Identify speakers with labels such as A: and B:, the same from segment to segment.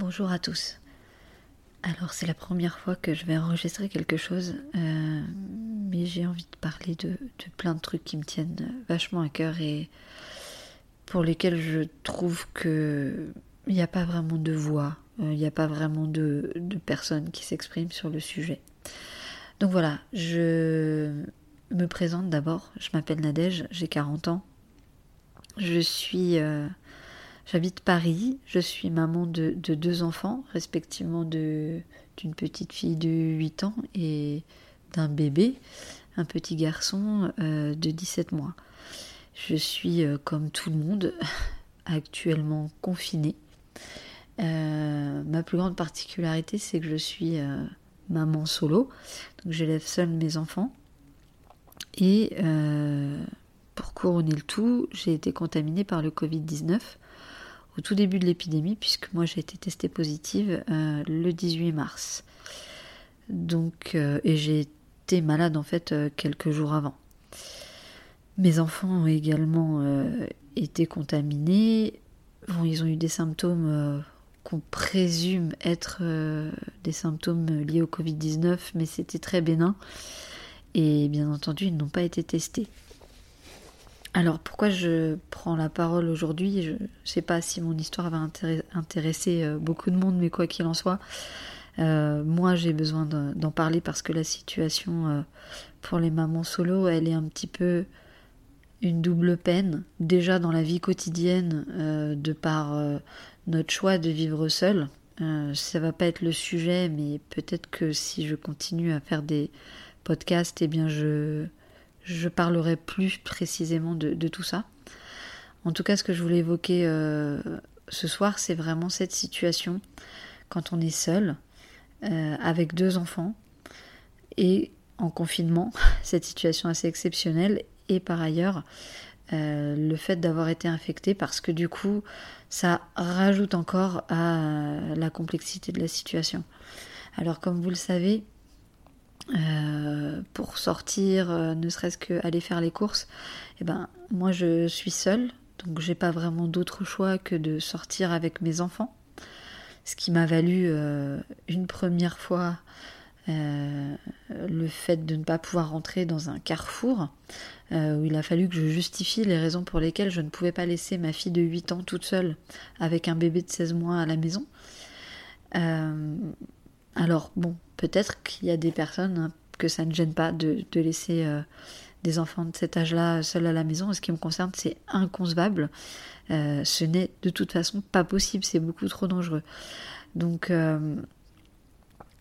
A: Bonjour à tous. Alors c'est la première fois que je vais enregistrer quelque chose, euh, mais j'ai envie de parler de, plein de trucs qui me tiennent vachement à cœur et pour lesquels je trouve que il n'y a pas vraiment de voix, euh, il n'y a pas vraiment de, de personnes qui s'expriment sur le sujet. Donc voilà, je me présente d'abord, je m'appelle Nadège, j'ai 40 ans, je suis euh, J'habite Paris, je suis maman de, deux enfants, respectivement d'une petite fille de 8 ans et d'un bébé, un petit garçon euh, de 17 mois. Je suis, euh, comme tout le monde, actuellement confinée. Euh, ma plus grande particularité, c'est que je suis maman solo, donc j'élève seule mes enfants. Et pour couronner le tout, j'ai été contaminée par le Covid-19 tout début de l'épidémie, puisque moi j'ai été testée positive euh, le 18 mars. Donc, euh, et j'ai été malade en fait euh, quelques jours avant. Mes enfants ont également été contaminés. Bon, ils ont eu des symptômes qu'on présume être des symptômes liés au Covid-19, mais c'était très bénin. Et bien entendu, ils n'ont pas été testés. Alors pourquoi je prends la parole aujourd'hui? Je ne sais pas si mon histoire va intéresser euh, beaucoup de monde, mais quoi qu'il en soit, euh, moi j'ai besoin d'en parler parce que la situation euh, pour les mamans solo, elle est un petit peu une double peine. Déjà dans la vie quotidienne, de par notre choix de vivre seul. ça va pas être le sujet, mais peut-être que si je continue à faire des podcasts, eh bien je je parlerai plus précisément de, tout ça. En tout cas, ce que je voulais évoquer euh, ce soir, c'est vraiment cette situation quand on est seul, euh, avec deux enfants, et en confinement, cette situation assez exceptionnelle, et par ailleurs, euh, le fait d'avoir été infecté, parce que du coup, ça rajoute encore à la complexité de la situation. Alors, comme vous le savez, euh, pour sortir, euh, ne serait-ce qu'aller faire les courses, eh ben, moi je suis seule, donc j'ai pas vraiment d'autre choix que de sortir avec mes enfants. Ce qui m'a valu euh, une première fois le fait de ne pas pouvoir rentrer dans un carrefour, où il a fallu que je justifie les raisons pour lesquelles je ne pouvais pas laisser ma fille de 8 ans toute seule avec un bébé de 16 mois à la maison. alors bon, peut-être qu'il y a des personnes hein, que ça ne gêne pas de, laisser euh, des enfants de cet âge-là seuls à la maison. ce qui me concerne, c'est inconcevable. Euh, ce n'est de toute façon pas possible, c'est beaucoup trop dangereux. Donc euh,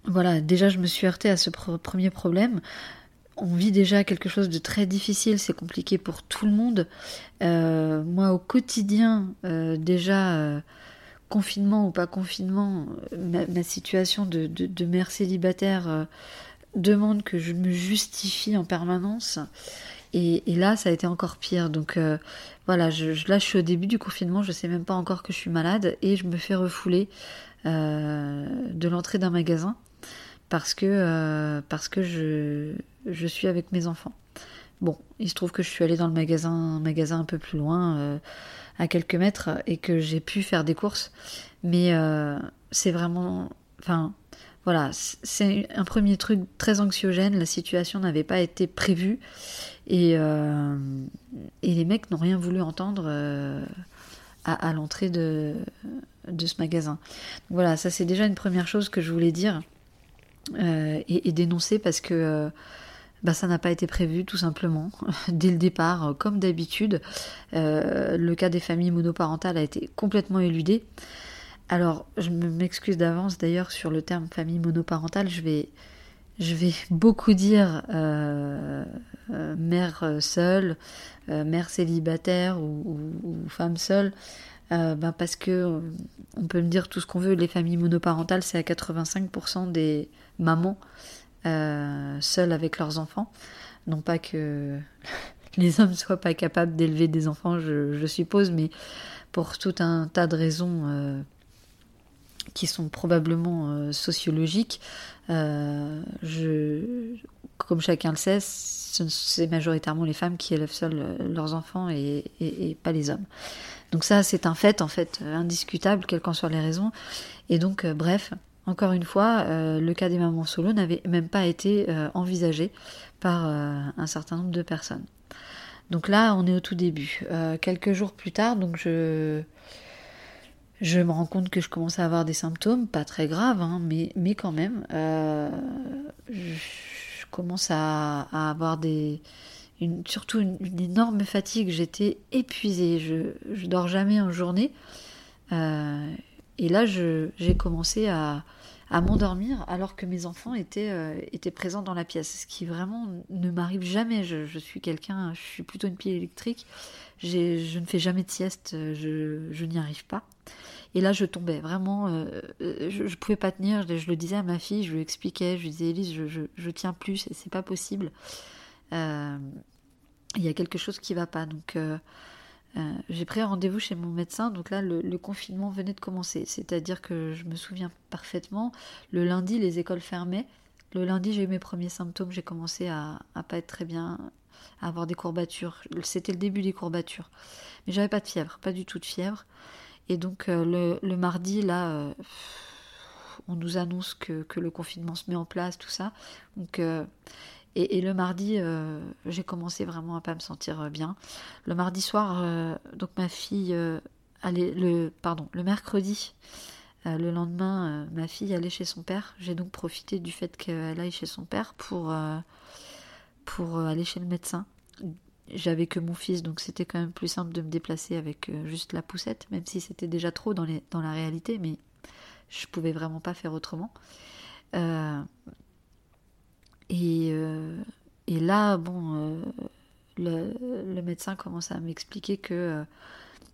A: voilà, déjà je me suis heurtée à ce premier problème. On vit déjà quelque chose de très difficile, c'est compliqué pour tout le monde. moi au quotidien, déjà confinement ou pas confinement, ma, situation de, mère célibataire euh, demande que je me justifie en permanence. Et, là, ça a été encore pire. Donc euh, voilà, je, là, je suis au début du confinement, je sais même pas encore que je suis malade et je me fais refouler euh, de l'entrée d'un magasin parce que, parce que je, je suis avec mes enfants. Bon, il se trouve que je suis allée dans le magasin, un peu plus loin à quelques mètres et que j'ai pu faire des courses. Mais euh, c'est vraiment. Enfin, voilà, c'est un premier truc très anxiogène. La situation n'avait pas été prévue et, euh, et les mecs n'ont rien voulu entendre euh, à, l'entrée de, ce magasin. voilà, ça c'est déjà une première chose que je voulais dire et, dénoncer parce que bah, ça n'a pas été prévu tout simplement dès le départ, comme d'habitude. Euh, le cas des familles monoparentales a été complètement éludé. Alors, je m'excuse d'avance d'ailleurs sur le terme famille monoparentale. Je vais, beaucoup dire euh, euh, mère seule, mère célibataire ou, femme seule. Ben parce que on peut me dire tout ce qu'on veut, les familles monoparentales, c'est à 85% des mamans euh, seuls avec leurs enfants. Non pas que les hommes soient pas capables d'élever des enfants, je, suppose, mais pour tout un tas de raisons euh, qui sont probablement euh, sociologiques, comme chacun le sait, c'est majoritairement les femmes qui élèvent seules leurs enfants et, pas les hommes. Donc ça, c'est un fait, en fait, indiscutable, quelles qu'en soient les raisons. Et donc, bref, encore une fois, le cas des mamans solo n'avait même pas été envisagé par un certain nombre de personnes. Donc là, on est au tout début. quelques jours plus tard, donc je je me rends compte que je commence à avoir des symptômes, pas très graves, hein, mais, mais quand même. Euh, je commence à, avoir des. Surtout une, énorme fatigue. J'étais épuisée. Je, je dors jamais en journée. Euh, et là, j'ai commencé à, à m'endormir alors que mes enfants étaient, euh, étaient présents dans la pièce. Ce qui vraiment ne m'arrive jamais. Je, suis quelqu'un, je suis plutôt une pile électrique. Je ne fais jamais de sieste. Je, je n'y arrive pas. Et là, je tombais vraiment. Euh, euh, je, ne pouvais pas tenir. Je, le disais à ma fille, je lui expliquais, je lui disais, Elise, je, je, tiens plus, c'est pas possible. Il y a quelque chose qui va pas. Donc, j'ai pris rendez-vous chez mon médecin. Donc là, le, confinement venait de commencer. C'est-à-dire que je me souviens parfaitement. Le lundi, les écoles fermaient. Le lundi, j'ai eu mes premiers symptômes. J'ai commencé à, pas être très bien, à avoir des courbatures. C'était le début des courbatures. Mais j'avais pas de fièvre, pas du tout de fièvre. Et donc euh, le, mardi, là, euh, on nous annonce que, le confinement se met en place, tout ça. Donc, euh, et, le mardi, j'ai commencé vraiment à pas me sentir bien. Le mardi soir, donc ma fille, allait, le, pardon, le mercredi, le lendemain, ma fille allait chez son père. J'ai donc profité du fait qu'elle aille chez son père pour, pour aller chez le médecin j'avais que mon fils, donc c'était quand même plus simple de me déplacer avec euh, juste la poussette, même si c'était déjà trop dans, les, dans la réalité, mais je pouvais vraiment pas faire autrement. Euh, et, euh, et, là, bon, le, le, médecin commence à m'expliquer que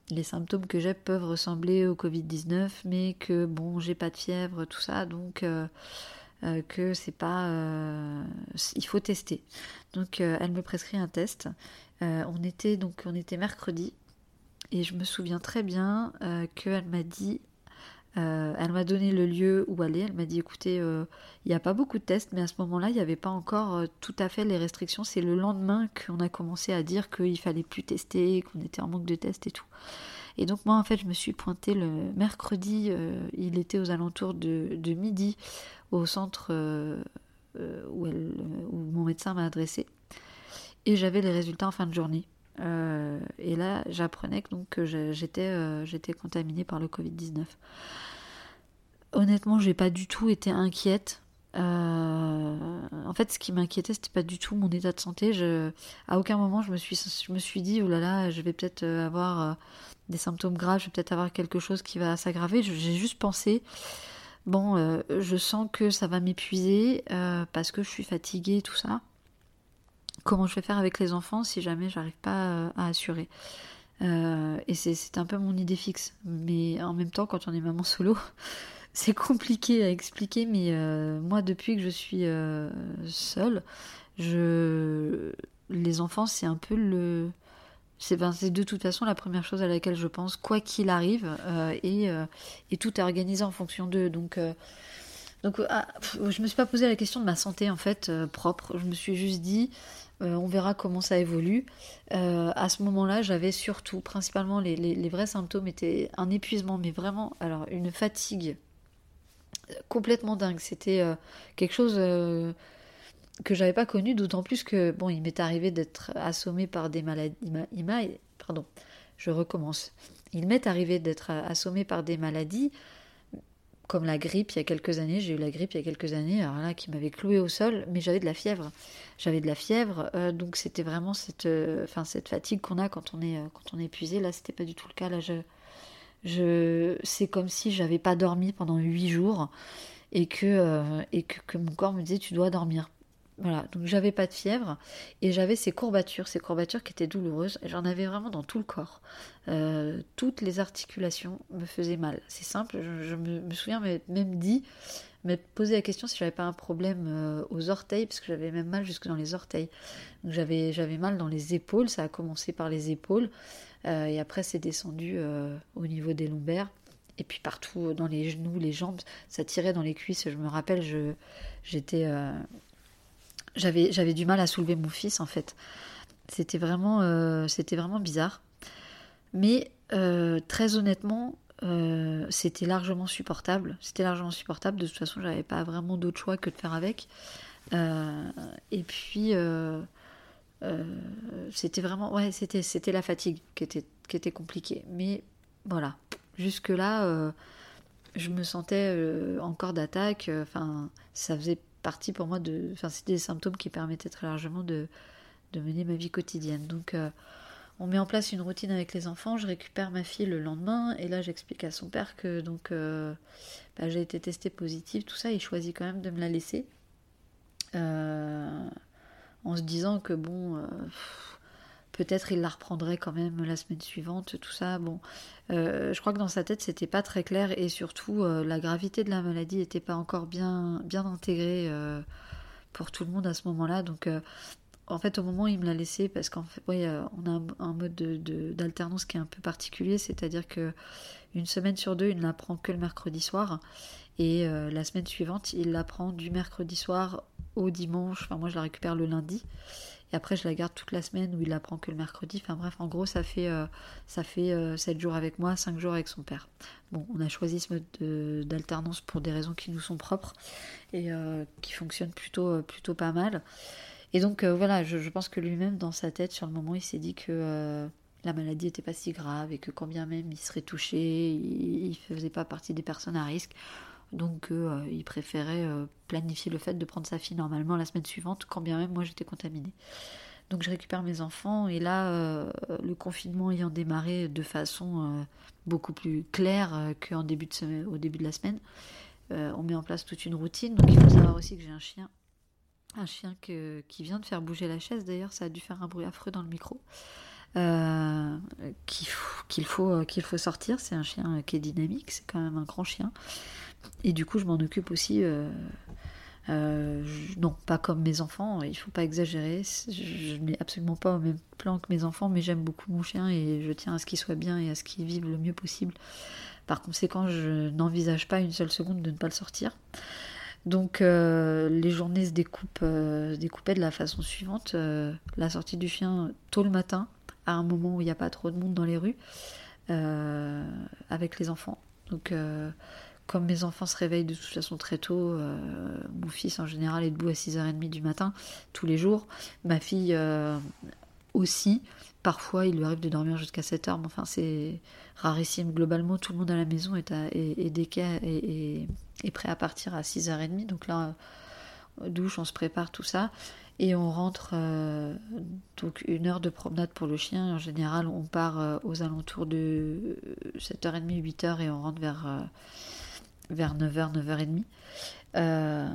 A: les symptômes que j'ai peuvent ressembler au Covid-19, mais que bon, j'ai pas de fièvre, tout ça, donc euh, que c'est pas. Euh, il faut tester. Donc euh, elle me prescrit un test. on était donc on était mercredi et je me souviens très bien qu'elle m'a dit elle m'a donné le lieu où aller. Elle m'a dit écoutez, il n'y a pas beaucoup de tests, mais à ce moment-là, il n'y avait pas encore tout à fait les restrictions. C'est le lendemain qu'on a commencé à dire qu'il fallait plus tester, qu'on était en manque de tests et tout. Et donc moi en fait je me suis pointée le mercredi, il était aux alentours de, midi au centre euh, euh, où, mon médecin m'a adressé. Et j'avais les résultats en fin de journée. Euh, et là, j'apprenais donc que j'étais contaminée par le Covid-19. Honnêtement, j'ai pas du tout été inquiète. en fait, ce qui m'inquiétait, c'était pas du tout mon état de santé. Je, à aucun moment, je me suis, dit, oh là là, je vais peut-être avoir des symptômes graves, je vais peut-être avoir quelque chose qui va s'aggraver. J'ai juste pensé, bon, euh, je sens que ça va m'épuiser euh, parce que je suis fatiguée, tout ça. Comment je vais faire avec les enfants si jamais j'arrive pas euh, à assurer Et c'est un peu mon idée fixe. Mais en même temps, quand on est maman solo, c'est compliqué à expliquer. Mais moi, depuis que je suis seule, je... les enfants, c'est un peu le c'est de toute façon la première chose à laquelle je pense, quoi qu'il arrive, euh, euh, et, tout est organisé en fonction d'eux. Donc, euh, donc ah, je me suis pas posé la question de ma santé en fait propre. Je me suis juste dit, on verra comment ça évolue. à ce moment-là, j'avais surtout, principalement, les, vrais symptômes étaient un épuisement, mais vraiment, alors une fatigue complètement dingue. C'était quelque chose que j'avais pas connu, d'autant plus que bon, il m'est arrivé d'être assommé par des maladies. Il m'a, pardon, je recommence. Il m'est arrivé d'être assommé par des maladies comme la grippe il y a quelques années. J'ai eu la grippe il y a quelques années, alors là, qui m'avait cloué au sol, mais j'avais de la fièvre. J'avais de la fièvre, euh, donc c'était vraiment cette, euh, cette fatigue qu'on a quand on est, euh, quand on est épuisé. Là, c'était pas du tout le cas. Là, je, je, c'est comme si j'avais pas dormi pendant huit jours et que, et que, que, mon corps me disait tu dois dormir. Voilà, donc j'avais pas de fièvre et j'avais ces courbatures, ces courbatures qui étaient douloureuses. J'en avais vraiment dans tout le corps. Euh, toutes les articulations me faisaient mal. C'est simple, je, me, souviens même dit, me poser la question si j'avais pas un problème euh, aux orteils, parce que j'avais même mal jusque dans les orteils. Donc j'avais, mal dans les épaules, ça a commencé par les épaules euh, et après c'est descendu au niveau des lombaires. Et puis partout dans les genoux, les jambes, ça tirait dans les cuisses. Je me rappelle, j'étais j'avais, j'avais du mal à soulever mon fils en fait. C'était vraiment, euh, c'était vraiment bizarre. Mais très honnêtement, c'était largement supportable. C'était largement supportable. De toute façon, j'avais pas vraiment d'autre choix que de faire avec. et puis, c'était vraiment, ouais, c'était, c'était la fatigue qui était, qui était compliquée. Mais voilà, jusque là, je me sentais encore d'attaque. Enfin, ça faisait partie pour moi de. Enfin, c'était des symptômes qui permettaient très largement de, mener ma vie quotidienne. Donc, euh, on met en place une routine avec les enfants. Je récupère ma fille le lendemain et là, j'explique à son père que donc euh, bah, j'ai été testée positive, tout ça. Il choisit quand même de me la laisser. Euh, en se disant que bon, peut-être il la reprendrait quand même la semaine suivante, tout ça. Bon, euh, je crois que dans sa tête c'était pas très clair et surtout euh, la gravité de la maladie n'était pas encore bien bien intégrée euh, pour tout le monde à ce moment-là. Donc en fait, au moment où il me l'a laissé, parce qu'en fait, on a un, mode d'alternance qui est un peu particulier, c'est-à-dire que une semaine sur deux, il ne l'apprend que le mercredi soir, et la semaine suivante, il l'apprend du mercredi soir au dimanche. Enfin, moi, je la récupère le lundi. Et après, je la garde toute la semaine où il la prend que le mercredi. Enfin bref, en gros, ça fait, euh, ça fait 7 euh, jours avec moi, 5 jours avec son père. Bon, on a choisi ce mode d'alternance pour des raisons qui nous sont propres et euh, qui fonctionnent plutôt, plutôt pas mal. Et donc voilà, je, pense que lui-même, dans sa tête, sur le moment, il s'est dit que la maladie n'était pas si grave et que quand bien même il serait touché, il ne faisait pas partie des personnes à risque. Donc euh, il préférait euh, planifier le fait de prendre sa fille normalement la semaine suivante, quand bien même moi j'étais contaminée. Donc je récupère mes enfants et là, euh, le confinement ayant démarré de façon beaucoup plus claire qu'au début, début de la semaine, on met en place toute une routine. Donc il faut savoir aussi que j'ai un chien, un chien qui vient de faire bouger la chaise. D'ailleurs, ça a dû faire un bruit affreux dans le micro. qu'il faut sortir. C'est un chien qui est dynamique, c'est quand même un grand chien. Et du coup, je m'en occupe aussi. Euh, euh, non, pas comme mes enfants, il faut pas exagérer. Je, n'ai absolument pas au même plan que mes enfants, mais j'aime beaucoup mon chien et je tiens à ce qu'il soit bien et à ce qu'il vive le mieux possible. Par conséquent, je n'envisage pas une seule seconde de ne pas le sortir. Donc euh, les journées se découpent, découpaient de la façon suivante. la sortie du chien tôt le matin, à un moment où il n'y a pas trop de monde dans les rues, avec les enfants. Donc comme mes enfants se réveillent de toute façon très tôt, euh, mon fils en général est debout à 6h30 du matin tous les jours, ma fille euh, aussi, parfois il lui arrive de dormir jusqu'à 7h, mais enfin c'est rarissime. Globalement, tout le monde à la maison est, à, est, prêt à partir à 6h30, donc là, douche, on se prépare tout ça. Et on rentre euh, donc une heure de promenade pour le chien. En général, on part aux alentours de 7h30, 8h et on rentre vers vers 9h, 9h30. Euh,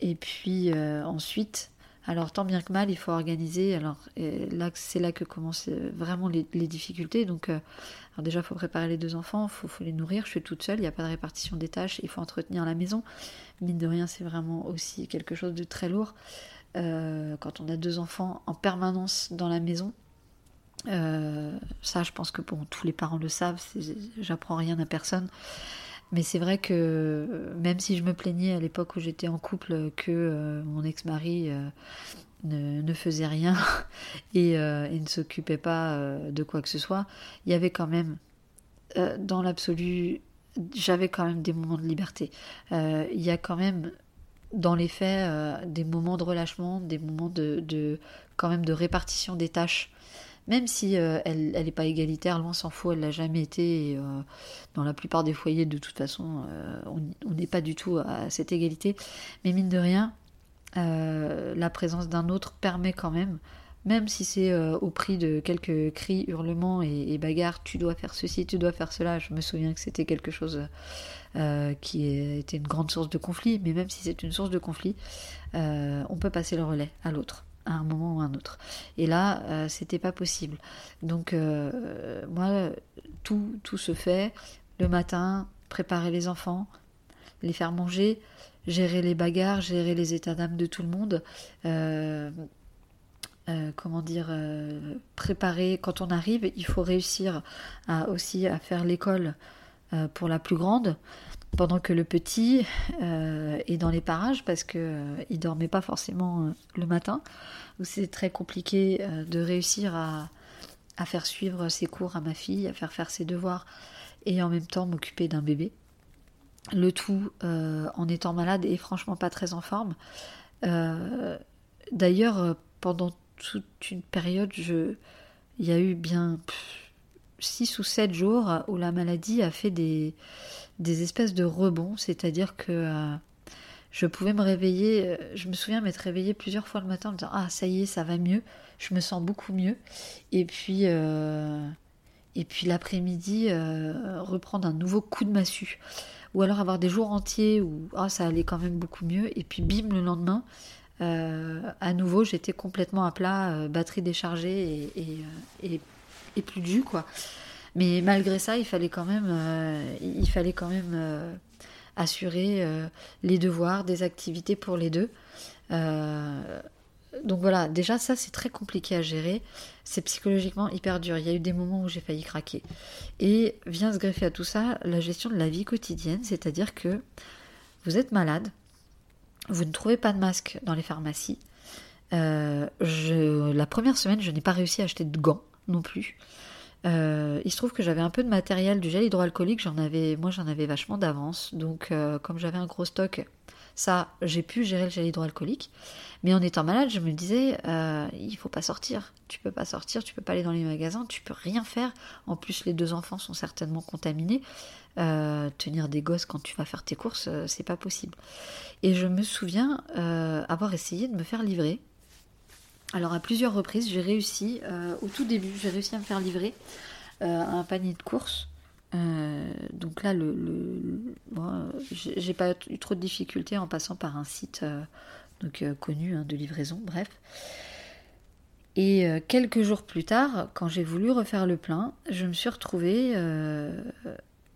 A: et puis euh, ensuite, alors tant bien que mal, il faut organiser. Alors là, c'est là que commencent euh, vraiment les, difficultés. Donc, déjà, il faut préparer les deux enfants, il faut, les nourrir. Je suis toute seule, il n'y a pas de répartition des tâches, il faut entretenir la maison. Mine de rien, c'est vraiment aussi quelque chose de très lourd. quand on a deux enfants en permanence dans la maison, ça, je pense que bon, tous les parents le savent, j'apprends rien à personne. Mais c'est vrai que même si je me plaignais à l'époque où j'étais en couple que euh, mon ex-mari euh, ne, faisait rien euh, et, ne s'occupait pas de quoi que ce soit, il y avait quand même, dans l'absolu, j'avais quand même des moments de liberté. il y a quand même, dans les faits, des moments de relâchement, des moments de, de, quand même de répartition des tâches même si euh, elle n'est pas égalitaire, loin s'en faut, elle l'a jamais été. Euh, dans la plupart des foyers, de toute façon, euh, on n'est pas du tout à cette égalité. Mais mine de rien, la présence d'un autre permet quand même, même si c'est au prix de quelques cris, hurlements et, bagarres, tu dois faire ceci, tu dois faire cela. Je me souviens que c'était quelque chose qui était une grande source de conflit, mais même si c'est une source de conflit, on peut passer le relais à l'autre un moment ou un autre. Et là, euh, c'était pas possible. Donc, euh, moi, tout, tout se fait le matin, préparer les enfants, les faire manger, gérer les bagarres, gérer les états d'âme de tout le monde. Euh, comment dire, préparer quand on arrive, il faut réussir aussi à faire l'école pour la plus grande pendant que le petit euh, est dans les parages parce que euh, il dormait pas forcément euh, le matin. C'est très compliqué de réussir à, faire suivre ses cours à ma fille, à faire faire ses devoirs et en même temps m'occuper d'un bébé. Le tout en étant malade et franchement pas très en forme. D'ailleurs, pendant toute une période, il y a eu bien 6 ou 7 jours où la maladie a fait des, des espèces de rebonds, c'est-à-dire que euh, je pouvais me réveiller, euh, je me souviens m'être réveillée plusieurs fois le matin en me disant Ah, ça y est, ça va mieux, je me sens beaucoup mieux. Et puis, euh, et puis l'après-midi, reprendre un nouveau coup de massue. Ou alors avoir des jours entiers où ah, ça allait quand même beaucoup mieux. Et puis, bim, le lendemain, à nouveau, j'étais complètement à plat, batterie déchargée et, plus de jus, quoi. Mais malgré ça, il fallait quand même, euh, il fallait quand même euh, assurer euh, les devoirs, des activités pour les deux. donc voilà, déjà ça c'est très compliqué à gérer, c'est psychologiquement hyper dur. Il y a eu des moments où j'ai failli craquer. Et vient se greffer à tout ça la gestion de la vie quotidienne, c'est-à-dire que vous êtes malade, vous ne trouvez pas de masque dans les pharmacies. la première semaine, je n'ai pas réussi à acheter de gants non plus. Euh, il se trouve que j'avais un peu de matériel du gel hydroalcoolique, j'en avais, moi j'en avais vachement d'avance, donc euh, comme j'avais un gros stock, ça j'ai pu gérer le gel hydroalcoolique. Mais en étant malade, je me disais, euh, il faut pas sortir, tu peux pas sortir, tu peux pas aller dans les magasins, tu peux rien faire. En plus, les deux enfants sont certainement contaminés. tenir des gosses quand tu vas faire tes courses, c'est pas possible. Et je me souviens avoir essayé de me faire livrer alors à plusieurs reprises, j'ai réussi, euh, au tout début, j'ai réussi à me faire livrer euh, un panier de courses. Euh, donc là, le, j'ai pas eu trop de difficultés en passant par un site connu hein, de livraison, bref. Et quelques jours plus tard, quand j'ai voulu refaire le plein, je me suis retrouvée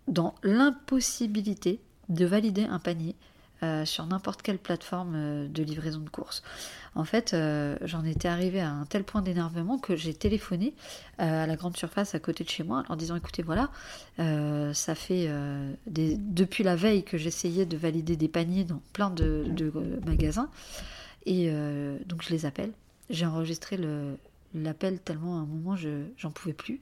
A: dans l'impossibilité de valider un panier sur n'importe quelle plateforme de livraison de courses. En fait, euh, j'en étais arrivée à un tel point d'énervement que j'ai téléphoné euh, à la grande surface à côté de chez moi en disant écoutez, voilà, euh, ça fait depuis la veille que j'essayais de valider des paniers dans plein de, magasins. Et donc je les appelle. J'ai enregistré l'appel tellement à un moment je j'en pouvais plus.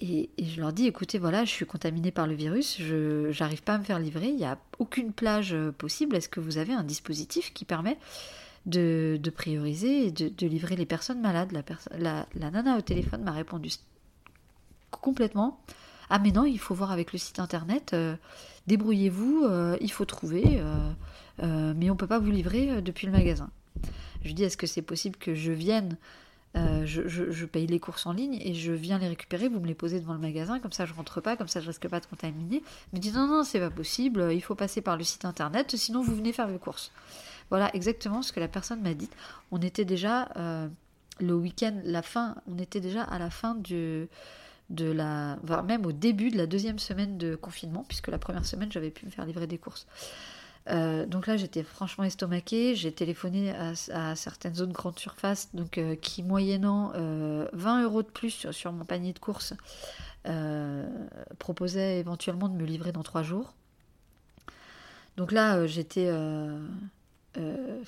A: Et, et, je leur dis écoutez, voilà, je suis contaminée par le virus, je n'arrive pas à me faire livrer, il n'y a aucune plage possible. Est-ce que vous avez un dispositif qui permet de, prioriser et de, livrer les personnes malades? La, nana au téléphone m'a répondu complètement Ah, mais non, il faut voir avec le site internet, euh, débrouillez-vous, euh, il faut trouver, euh, mais on ne peut pas vous livrer depuis le magasin. Je dis Est-ce que c'est possible que je vienne je, paye les courses en ligne et je viens les récupérer, vous me les posez devant le magasin, comme ça je rentre pas, comme ça je risque pas de contaminer. Il me dit non, non, c'est pas possible, il faut passer par le site internet, sinon vous venez faire vos courses. Voilà exactement ce que la personne m'a dit. On était déjà euh, le week-end, la fin, on était déjà à la fin de la, même au début de la deuxième semaine de confinement, puisque la première semaine j'avais pu me faire livrer des courses. Euh, donc là, j'étais franchement estomaquée. J'ai téléphoné à, certaines autres grandes surfaces, donc euh, qui moyennant 20 euros de plus sur, mon panier de courses, proposaient éventuellement de me livrer dans trois jours. Donc là, j'étais euh,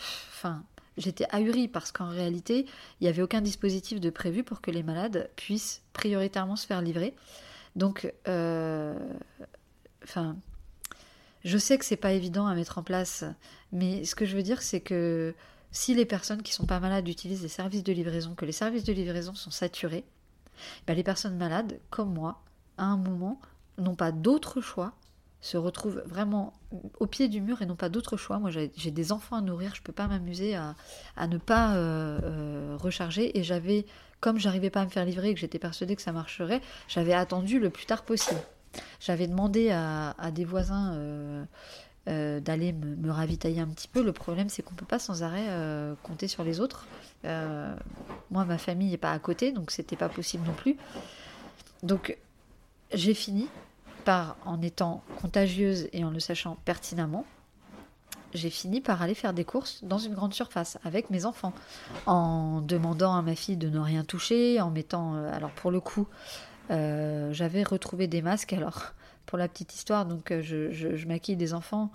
A: j'étais ahurie parce qu'en réalité, il n'y avait aucun dispositif de prévu pour que les malades puissent prioritairement se faire livrer. Donc, euh, enfin, je sais que c'est pas évident à mettre en place, mais ce que je veux dire, c'est que si les personnes qui sont pas malades utilisent les services de livraison, que les services de livraison sont saturés, ben les personnes malades, comme moi, à un moment, n'ont pas d'autre choix se retrouvent vraiment au pied du mur et n'ont pas d'autre choix. Moi, j'ai des enfants à nourrir, je peux pas m'amuser à, ne pas euh, euh, recharger. Et j'avais, comme j'arrivais pas à me faire livrer et que j'étais persuadée que ça marcherait, j'avais attendu le plus tard possible. J'avais demandé à, des voisins euh, d'aller me, ravitailler un petit peu. Le problème, c'est qu'on peut pas sans arrêt compter sur les autres. moi, ma famille n'est pas à côté, donc c'était pas possible non plus. Donc, j'ai fini par, en étant contagieuse et en le sachant pertinemment, j'ai fini par aller faire des courses dans une grande surface avec mes enfants, en demandant à ma fille de ne rien toucher, en mettant, euh, alors pour le coup, euh, j'avais retrouvé des masques. Alors pour la petite histoire, donc euh, je, maquille des enfants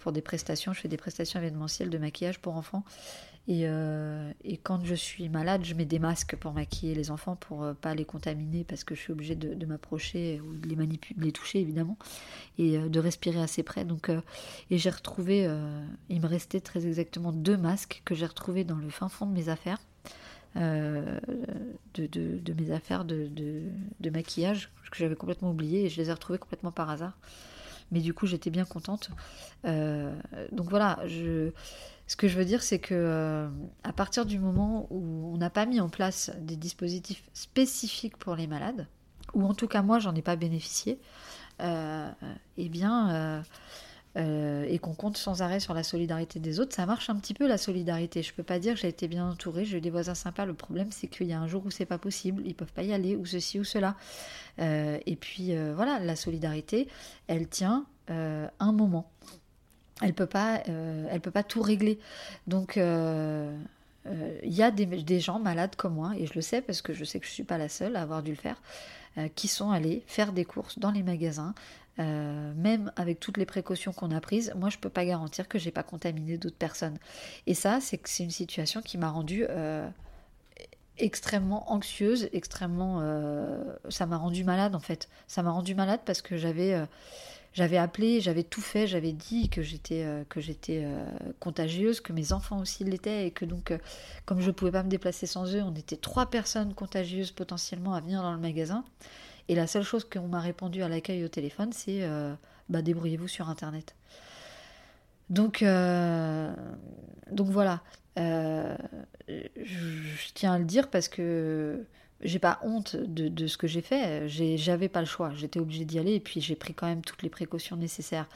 A: pour des prestations, je fais des prestations événementielles de maquillage pour enfants. Euh, et, quand je suis malade, je mets des masques pour maquiller les enfants pour ne pas les contaminer parce que je suis obligée de, m'approcher ou de les manipuler, les toucher évidemment et de respirer assez près. Donc, et j'ai retrouvé, il me restait très exactement deux masques que j'ai retrouvés dans le fin fond de mes affaires. Euh, de, mes affaires de, maquillage que j'avais complètement oublié et je les ai retrouvées complètement par hasard. Mais du coup, j'étais bien contente. Euh, donc voilà, ce que je veux dire, c'est que euh, à partir du moment où on n'a pas mis en place des dispositifs spécifiques pour les malades, ou en tout cas moi, j'en ai pas bénéficié, eh bien euh, et qu'on compte sans arrêt sur la solidarité des autres, ça marche un petit peu la solidarité. Je peux pas dire que j'ai été bien entourée, j'ai eu des voisins sympas. Le problème, c'est qu'il y a un jour où c'est pas possible, ils peuvent pas y aller, ou ceci ou cela. Euh, et puis euh, voilà, la solidarité, elle tient un moment. Elle peut pas, elle peut pas tout régler. Donc il y a des, gens malades comme moi, et je le sais parce que je sais que je suis pas la seule à avoir dû le faire, qui sont allés faire des courses dans les magasins euh, même avec toutes les précautions qu'on a prises, moi je peux pas garantir que j'ai pas contaminé d'autres personnes. Et ça, c'est une situation qui m'a rendue euh, extrêmement anxieuse, extrêmement, euh, ça m'a rendue malade en fait. Ça m'a rendue malade parce que j'avais j'avais appelé, j'avais tout fait, j'avais dit que j'étais que j'étais contagieuse, que mes enfants aussi l'étaient et que donc comme je pouvais pas me déplacer sans eux, on était trois personnes contagieuses potentiellement à venir dans le magasin. Et la seule chose qu'on m'a répondu à l'accueil au téléphone, c'est euh, bah, débrouillez-vous sur Internet. Donc, euh, donc voilà. Euh, je, tiens à le dire parce que j'ai pas honte de, ce que j'ai fait. J'avais pas le choix. J'étais obligée d'y aller et puis j'ai pris quand même toutes les précautions nécessaires.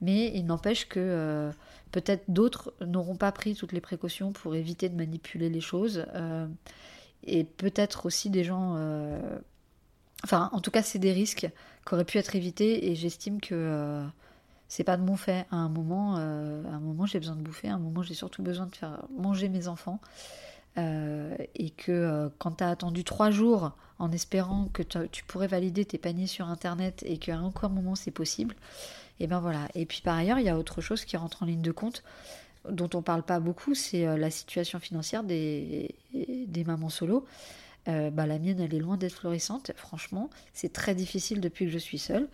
A: Mais il n'empêche que peut-être d'autres n'auront pas pris toutes les précautions pour éviter de manipuler les choses. et peut-être aussi des gens Enfin, en tout cas, c'est des risques qui auraient pu être évités et j'estime que euh, c'est pas de mon fait. À un moment, euh, un moment, j'ai besoin de bouffer. À un moment, j'ai surtout besoin de faire manger mes enfants. Euh, et que quand tu as attendu trois jours en espérant que tu pourrais valider tes paniers sur internet et qu'à un moment c'est possible, et ben voilà. Et puis par ailleurs, il y a autre chose qui rentre en ligne de compte dont on parle pas beaucoup, c'est la situation financière des, des mamans solo. Euh, bah, la mienne, elle est loin d'être florissante. Franchement, c'est très difficile depuis que je suis seule.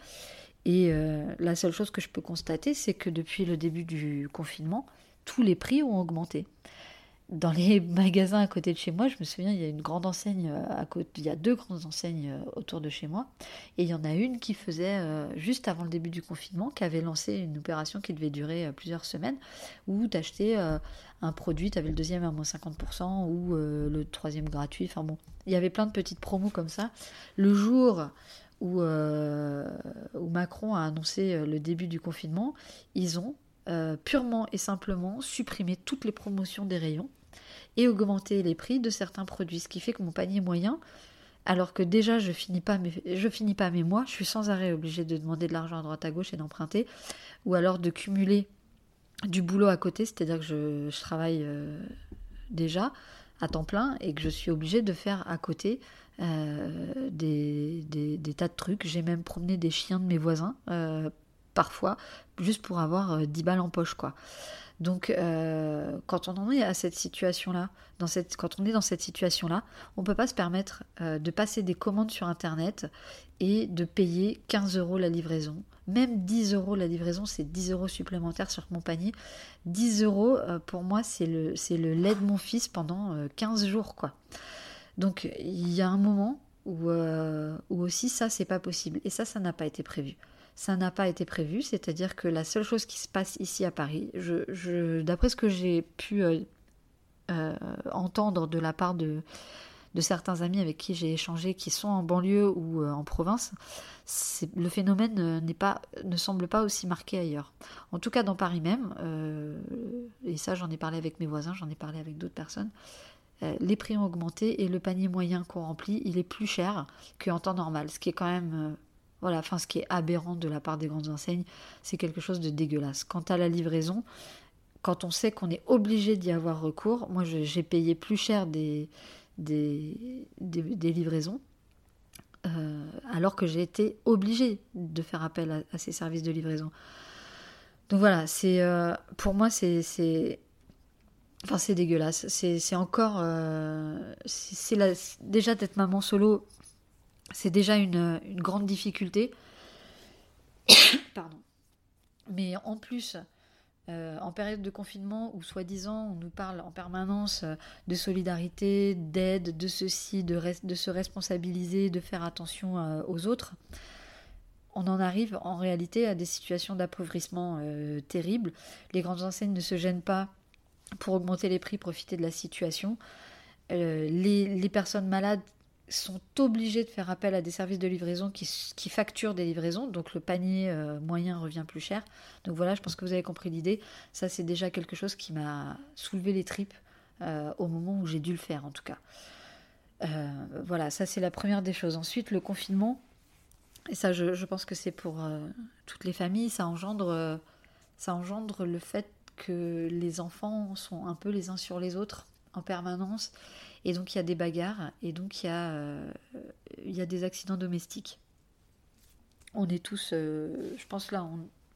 A: Et euh, la seule chose que je peux constater, c'est que depuis le début du confinement, tous les prix ont augmenté dans les magasins à côté de chez moi, je me souviens, il y a une grande enseigne euh, à côté, il y a deux grandes enseignes euh, autour de chez moi, et il y en a une qui faisait euh, juste avant le début du confinement, qui avait lancé une opération qui devait durer plusieurs semaines, où tu achetais un produit, tu avais le deuxième à moins 50% ou le troisième gratuit. Enfin bon, il y avait plein de petites promos comme ça. Le jour où, Macron a annoncé le début du confinement, ils ont purement et simplement supprimer toutes les promotions des rayons et augmenter les prix de certains produits, ce qui fait que mon panier moyen, alors que déjà je finis pas mes, je finis pas mes mois, je suis sans arrêt obligée de demander de l'argent à droite à gauche et d'emprunter, ou alors de cumuler du boulot à côté, c'est-à-dire que je, travaille euh, déjà à temps plein et que je suis obligée de faire à côté euh, des, tas de trucs. J'ai même promené des chiens de mes voisins parfois, juste pour avoir 10 euh, balles en poche, quoi. Donc, euh, quand on en est à cette situation-là, dans cette, quand on est dans cette situation-là, on ne peut pas se permettre euh, de passer des commandes sur Internet et de payer 15 euros la livraison. Même 10 euros la livraison, c'est 10 euros supplémentaires sur mon panier. 10 euros, pour moi, c'est le, lait de mon fils pendant 15 jours, quoi. Donc, il y a un moment où, où aussi ça, c'est pas possible. Et ça, ça n'a pas été prévu ça n'a pas été prévu, c'est-à-dire que la seule chose qui se passe ici à Paris, d'après ce que j'ai pu euh, euh, entendre de la part de, de, certains amis avec qui j'ai échangé, qui sont en banlieue ou euh, en province, le phénomène n'est pas, ne semble pas aussi marqué ailleurs. En tout cas dans Paris même, et ça j'en ai parlé avec mes voisins, j'en ai parlé avec d'autres personnes, les prix ont augmenté et le panier moyen qu'on remplit, il est plus cher qu'en temps normal, ce qui est quand même voilà, enfin, ce qui est aberrant de la part des grandes enseignes, c'est quelque chose de dégueulasse. Quant à la livraison, quand on sait qu'on est obligé d'y avoir recours, moi j'ai payé plus cher des, livraisons, euh, alors que j'ai été obligée de faire appel à, ces services de livraison. Donc voilà, euh, pour moi c'est Enfin, c'est dégueulasse. C'est encore. c'est déjà d'être maman solo, c'est déjà une, grande difficulté. Mais en plus, euh, en période de confinement où soi-disant on nous parle en permanence euh, de solidarité, d'aide, de ceci, de, se responsabiliser, de faire attention euh, aux autres, on en arrive en réalité à des situations d'appauvrissement terribles. Les grandes enseignes ne se gênent pas pour augmenter les prix, profiter de la situation. les, personnes malades sont obligés de faire appel à des services de livraison qui, facturent des livraisons, donc le panier euh, moyen revient plus cher. Donc voilà, je pense que vous avez compris l'idée. Ça, c'est déjà quelque chose qui m'a soulevé les tripes euh, au moment où j'ai dû le faire, en tout cas. Euh, voilà, ça c'est la première des choses. Ensuite, le confinement, et ça, je, pense que c'est pour toutes les familles, ça engendre, ça engendre le fait que les enfants sont un peu les uns sur les autres en permanence et donc il y a des bagarres, et donc il y a, euh, y a des accidents domestiques. On est tous, euh, je pense là,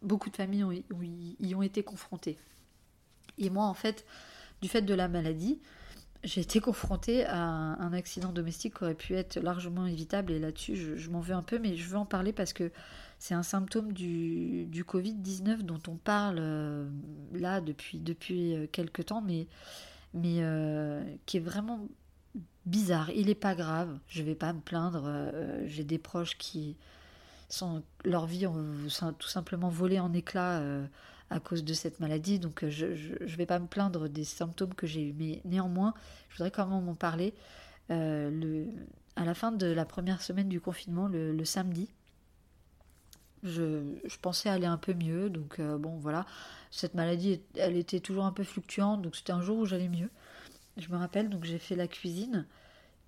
A: beaucoup de familles ont, y ont été confrontées. Et moi, en fait, du fait de la maladie, j'ai été confrontée à un accident domestique qui aurait pu être largement évitable. Et là-dessus, je, m'en veux un peu, mais je veux en parler parce que c'est un symptôme du, du Covid-19 dont on parle euh, là depuis, depuis quelques temps, mais mais euh, qui est vraiment bizarre. Il n'est pas grave, je vais pas me plaindre. Euh, j'ai des proches qui sont leur vie ont tout simplement volé en éclats euh, à cause de cette maladie, donc je ne vais pas me plaindre des symptômes que j'ai eus. Mais néanmoins, je voudrais quand même en parler. le, à la fin de la première semaine du confinement, le samedi, je, pensais aller un peu mieux, donc euh, bon voilà. Cette maladie, elle était toujours un peu fluctuante, donc c'était un jour où j'allais mieux. Je me rappelle, donc j'ai fait la cuisine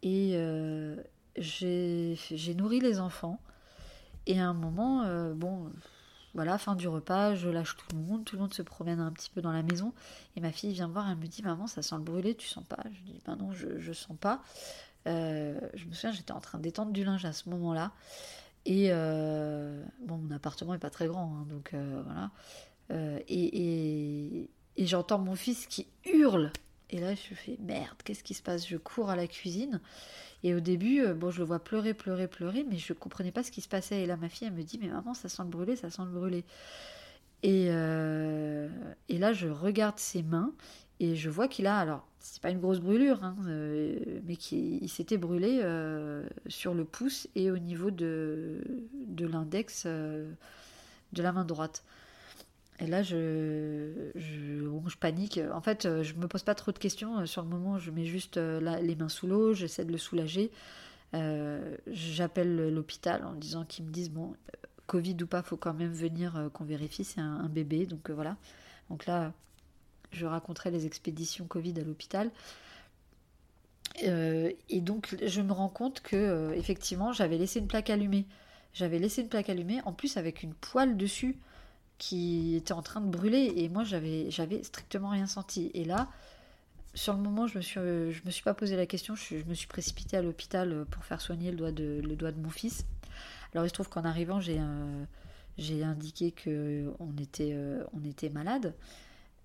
A: et euh, j'ai nourri les enfants. Et à un moment, euh, bon, voilà, fin du repas, je lâche tout le monde, tout le monde se promène un petit peu dans la maison. Et ma fille vient me voir, elle me dit Maman, ça sent le brûlé, tu sens pas? Je dis Ben non, je, je sens pas. je me souviens, j'étais en train d'étendre du linge à ce moment-là. Et euh, mon appartement est pas très grand, hein, donc euh, voilà. Euh, et, j'entends mon fils qui hurle. Et là, je fais merde, qu'est-ce qui se passe? Je cours à la cuisine. Et au début, bon, je le vois pleurer, pleurer, pleurer, mais je comprenais pas ce qui se passait. Et là, ma fille, me dit, mais maman, ça sent le brûler, ça sent le brûler. Et, et là, je regarde ses mains et je vois qu'il a, alors, c'est pas une grosse brûlure, hein, euh, mais qu'il s'était brûlé euh, sur le pouce et au niveau de, de l'index euh, de la main droite. Et là, je, panique. En fait, je me pose pas trop de questions. Sur le moment, je mets juste les mains sous l'eau, j'essaie de le soulager. J'appelle l'hôpital en disant qu'ils me disent bon, Covid ou pas, faut quand même venir qu'on vérifie. C'est un, un, bébé, donc voilà. Donc là, je raconterai les expéditions Covid à l'hôpital. Euh, et donc je me rends compte que euh, effectivement j'avais laissé une plaque allumée. J'avais laissé une plaque allumée, en plus avec une poêle dessus qui était en train de brûler et moi j'avais strictement rien senti. Et là, sur le moment, je me suis me suis pas posé la question. Je, me suis précipitée à l'hôpital pour faire soigner le doigt de mon fils. Alors il se trouve qu'en arrivant j'ai j'ai indiqué que on était on était malade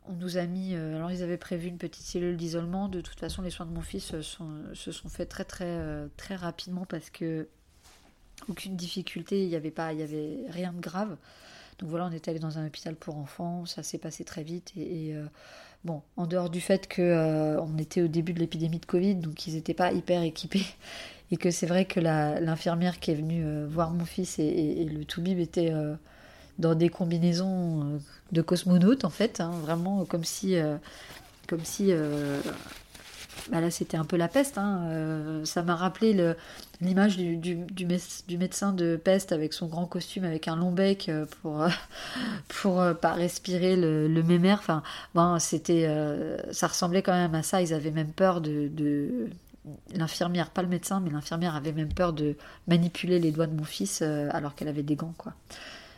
A: on nous a mis. Euh, alors, ils avaient prévu une petite cellule d'isolement. De toute façon, les soins de mon fils se sont faits très, très, euh, très rapidement parce que aucune difficulté, il n'y avait pas, il y avait rien de grave. Donc voilà, on est allé dans un hôpital pour enfants, ça s'est passé très vite et, euh, bon, en dehors du fait que on était au début de l'épidémie de Covid, donc ils n'étaient pas hyper équipés et que c'est vrai que l'infirmière qui est venue voir mon fils et, le toubib était dans des combinaisons euh, de cosmonautes en fait, hein, vraiment comme si, euh, comme si, euh, bah là c'était un peu la peste. Hein, ça m'a rappelé l'image du, du, du, médecin de peste avec son grand costume avec un long bec pour pour pas respirer le, le même air. C'était, ça ressemblait quand même à ça. Ils avaient même peur de, de l'infirmière, pas le médecin, mais l'infirmière avait même peur de manipuler les doigts de mon fils alors qu'elle avait des gants, quoi.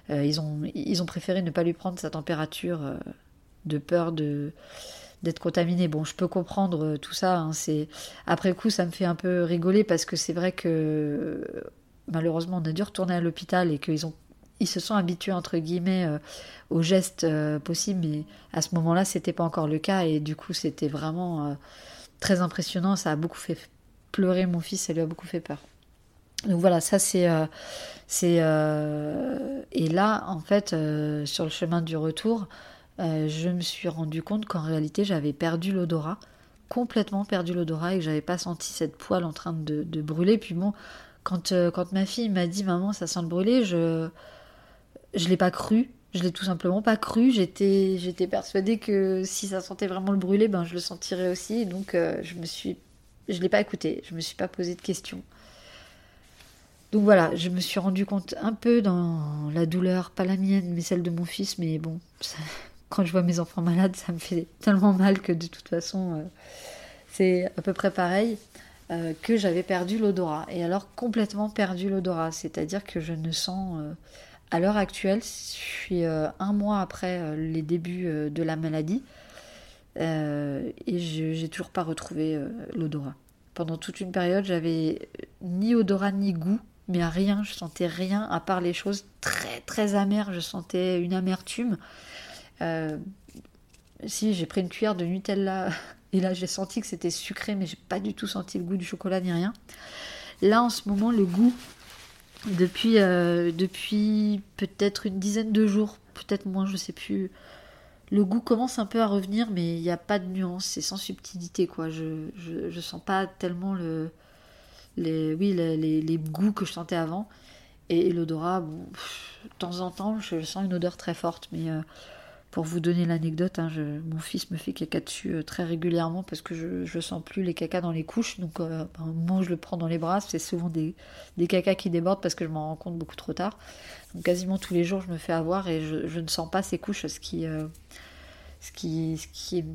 A: Euh, ils, ont, ils ont préféré ne pas lui prendre sa température euh, de peur de d'être contaminé. Bon, je peux comprendre euh, tout ça. Hein, c'est après coup, ça me fait un peu rigoler parce que c'est vrai que malheureusement, on a dû retourner à l'hôpital et qu'ils ont ils se sont habitués entre guillemets aux gestes possibles, mais à ce moment-là, c'était pas encore le cas et du coup, c'était vraiment très impressionnant. Ça a beaucoup fait pleurer mon fils, ça lui a beaucoup fait peur. Donc voilà, ça c'est c'est et là en fait sur le chemin du retour, je me suis rendu compte qu'en réalité j'avais perdu l'odorat, complètement perdu l'odorat et que j'avais pas senti cette poêle en train de, brûler. Puis bon, quand quand ma fille m'a dit maman ça sent le brûler, je je l'ai pas cru. Je l'ai tout simplement pas cru. J'étais, j'étais persuadée que si ça sentait vraiment le brûler, ben je le sentirais aussi. Donc euh, je me suis, je l'ai pas écouté. Je me suis pas posé de questions. Donc voilà, je me suis rendu compte un peu dans la douleur, pas la mienne, mais celle de mon fils. Mais bon, quand je vois mes enfants malades, ça me fait tellement mal que de toute façon, euh, c'est à peu près pareil. Euh, que j'avais perdu l'odorat. Et alors complètement perdu l'odorat, c'est-à-dire que je ne sens à l'heure actuelle, je suis euh, un mois après euh, les débuts euh, de la maladie et je n'ai toujours pas retrouvé l'odorat. Pendant toute une période, j'avais ni odorat ni goût, mais à rien, je sentais rien à part les choses très très amères. Je sentais une amertume. si j'ai pris une cuillère de Nutella et là j'ai senti que c'était sucré, mais j'ai pas du tout senti le goût du chocolat ni rien. Là en ce moment, le goût depuis, euh, depuis peut-être une dizaine de jours, peut-être moins, je sais plus. Le goût commence un peu à revenir, mais il n'y a pas de nuance, c'est sans subtilité, quoi. Je, je, sens pas tellement le, les, oui, les, les, goûts que je sentais avant. Et, l'odorat, de temps en temps, je sens une odeur très forte, mais euh, pour vous donner l'anecdote, hein, mon fils me fait caca dessus euh, très régulièrement parce que je, ne sens plus les cacas dans les couches. Donc, euh, moment où je le prends dans les bras, c'est souvent des, des cacas qui débordent parce que je m'en rends compte beaucoup trop tard. Donc, quasiment tous les jours, je me fais avoir et je, ne sens pas ces couches, ce qui, euh, ce, qui, ce, qui est,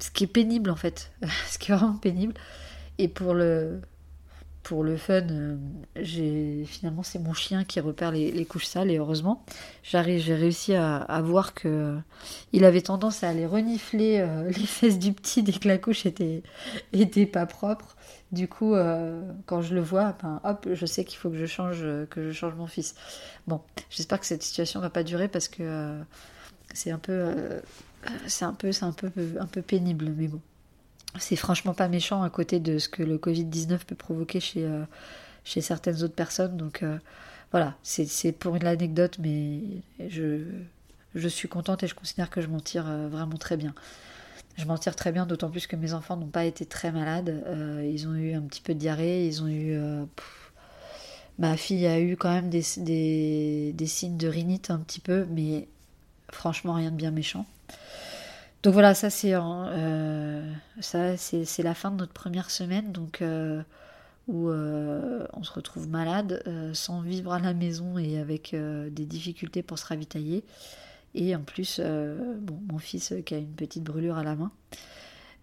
A: ce qui est pénible en fait. ce qui est vraiment pénible. Et pour le, pour le fun, euh, finalement c'est mon chien qui repère les, couches sales et heureusement j'ai réussi à, voir que il avait tendance à aller renifler euh, les fesses du petit dès que la couche était pas propre. Du coup, euh, quand je le vois, ben, je sais qu'il faut que je change que je change mon fils. Bon, j'espère que cette situation va pas durer parce que c'est un peu c'est un peu c'est un peu un peu pénible, mais bon c'est franchement pas méchant à côté de ce que le Covid-19 peut provoquer chez, euh, chez certaines autres personnes. Donc euh, voilà, c'est pour une anecdote, mais je, suis contente et je considère que je m'en tire euh, vraiment très bien. Je m'en tire très bien, d'autant plus que mes enfants n'ont pas été très malades. ils ont eu un petit peu de diarrhée, ils ont eu... ma fille a eu quand même des, des, des signes de rhinite un petit peu, mais franchement rien de bien méchant. Donc voilà, ça c'est euh, ça c'est la fin de notre première semaine, donc euh, où euh, on se retrouve malade, sans vivre à la maison et avec des difficultés pour se ravitailler. Et en plus, bon, mon fils qui a une petite brûlure à la main.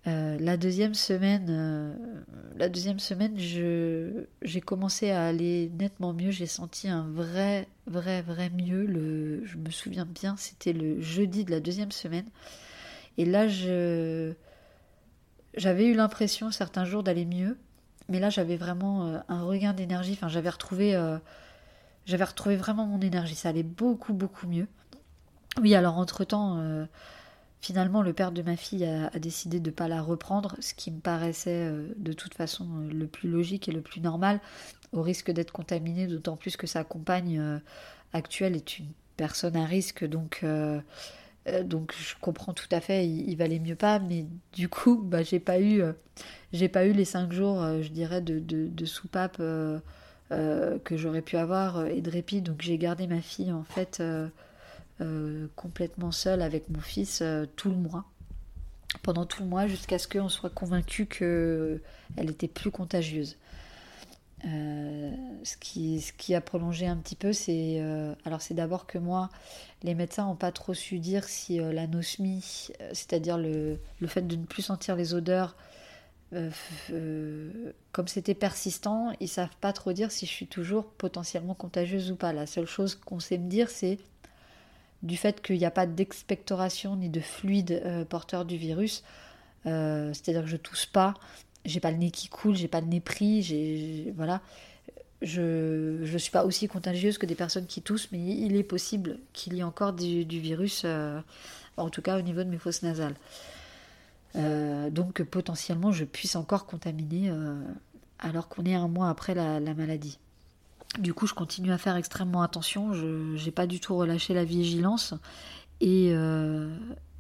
A: la deuxième semaine, la deuxième semaine, j'ai commencé à aller nettement mieux. J'ai senti un vrai, vrai, vrai mieux. Le, je me souviens bien, c'était le jeudi de la deuxième semaine. Et là, je... j'avais eu l'impression certains jours d'aller mieux, mais là, j'avais vraiment euh, un regain d'énergie. Enfin, j'avais retrouvé, euh, j'avais retrouvé vraiment mon énergie. Ça allait beaucoup, beaucoup mieux. Oui, alors entre-temps, euh, finalement, le père de ma fille a, décidé de ne pas la reprendre, ce qui me paraissait de toute façon le plus logique et le plus normal, au risque d'être contaminé, d'autant plus que sa compagne actuelle est une personne à risque, donc euh, donc je comprends tout à fait, il, valait mieux pas, mais du coup, bah, j'ai pas eu, euh, j'ai pas eu les cinq jours, euh, je dirais, de, de, soupape que j'aurais pu avoir et de répit. Donc j'ai gardé ma fille en fait complètement seule avec mon fils tout le mois, pendant tout le mois, jusqu'à ce qu'on soit convaincu qu'elle était plus contagieuse. Euh, ce, qui, a prolongé un petit peu, c'est euh, alors c'est d'abord que moi, les médecins n'ont pas trop su dire si euh, l'anosmie, c'est-à-dire le, le, fait de ne plus sentir les odeurs, comme c'était persistant, ils savent pas trop dire si je suis toujours potentiellement contagieuse ou pas. La seule chose qu'on sait me dire, c'est du fait qu'il n'y a pas d'expectoration ni de fluide porteur du virus, c'est-à-dire que je tousse pas, j'ai pas le nez qui coule, j'ai pas le nez pris, j'ai voilà. je ne suis pas aussi contagieuse que des personnes qui toussent, mais il est possible qu'il y ait encore du, virus, en tout cas au niveau de mes fosses nasales. donc potentiellement, je puisse encore contaminer alors qu'on est un mois après la, maladie. Du coup, je continue à faire extrêmement attention. Je n'ai pas du tout relâché la vigilance. Et,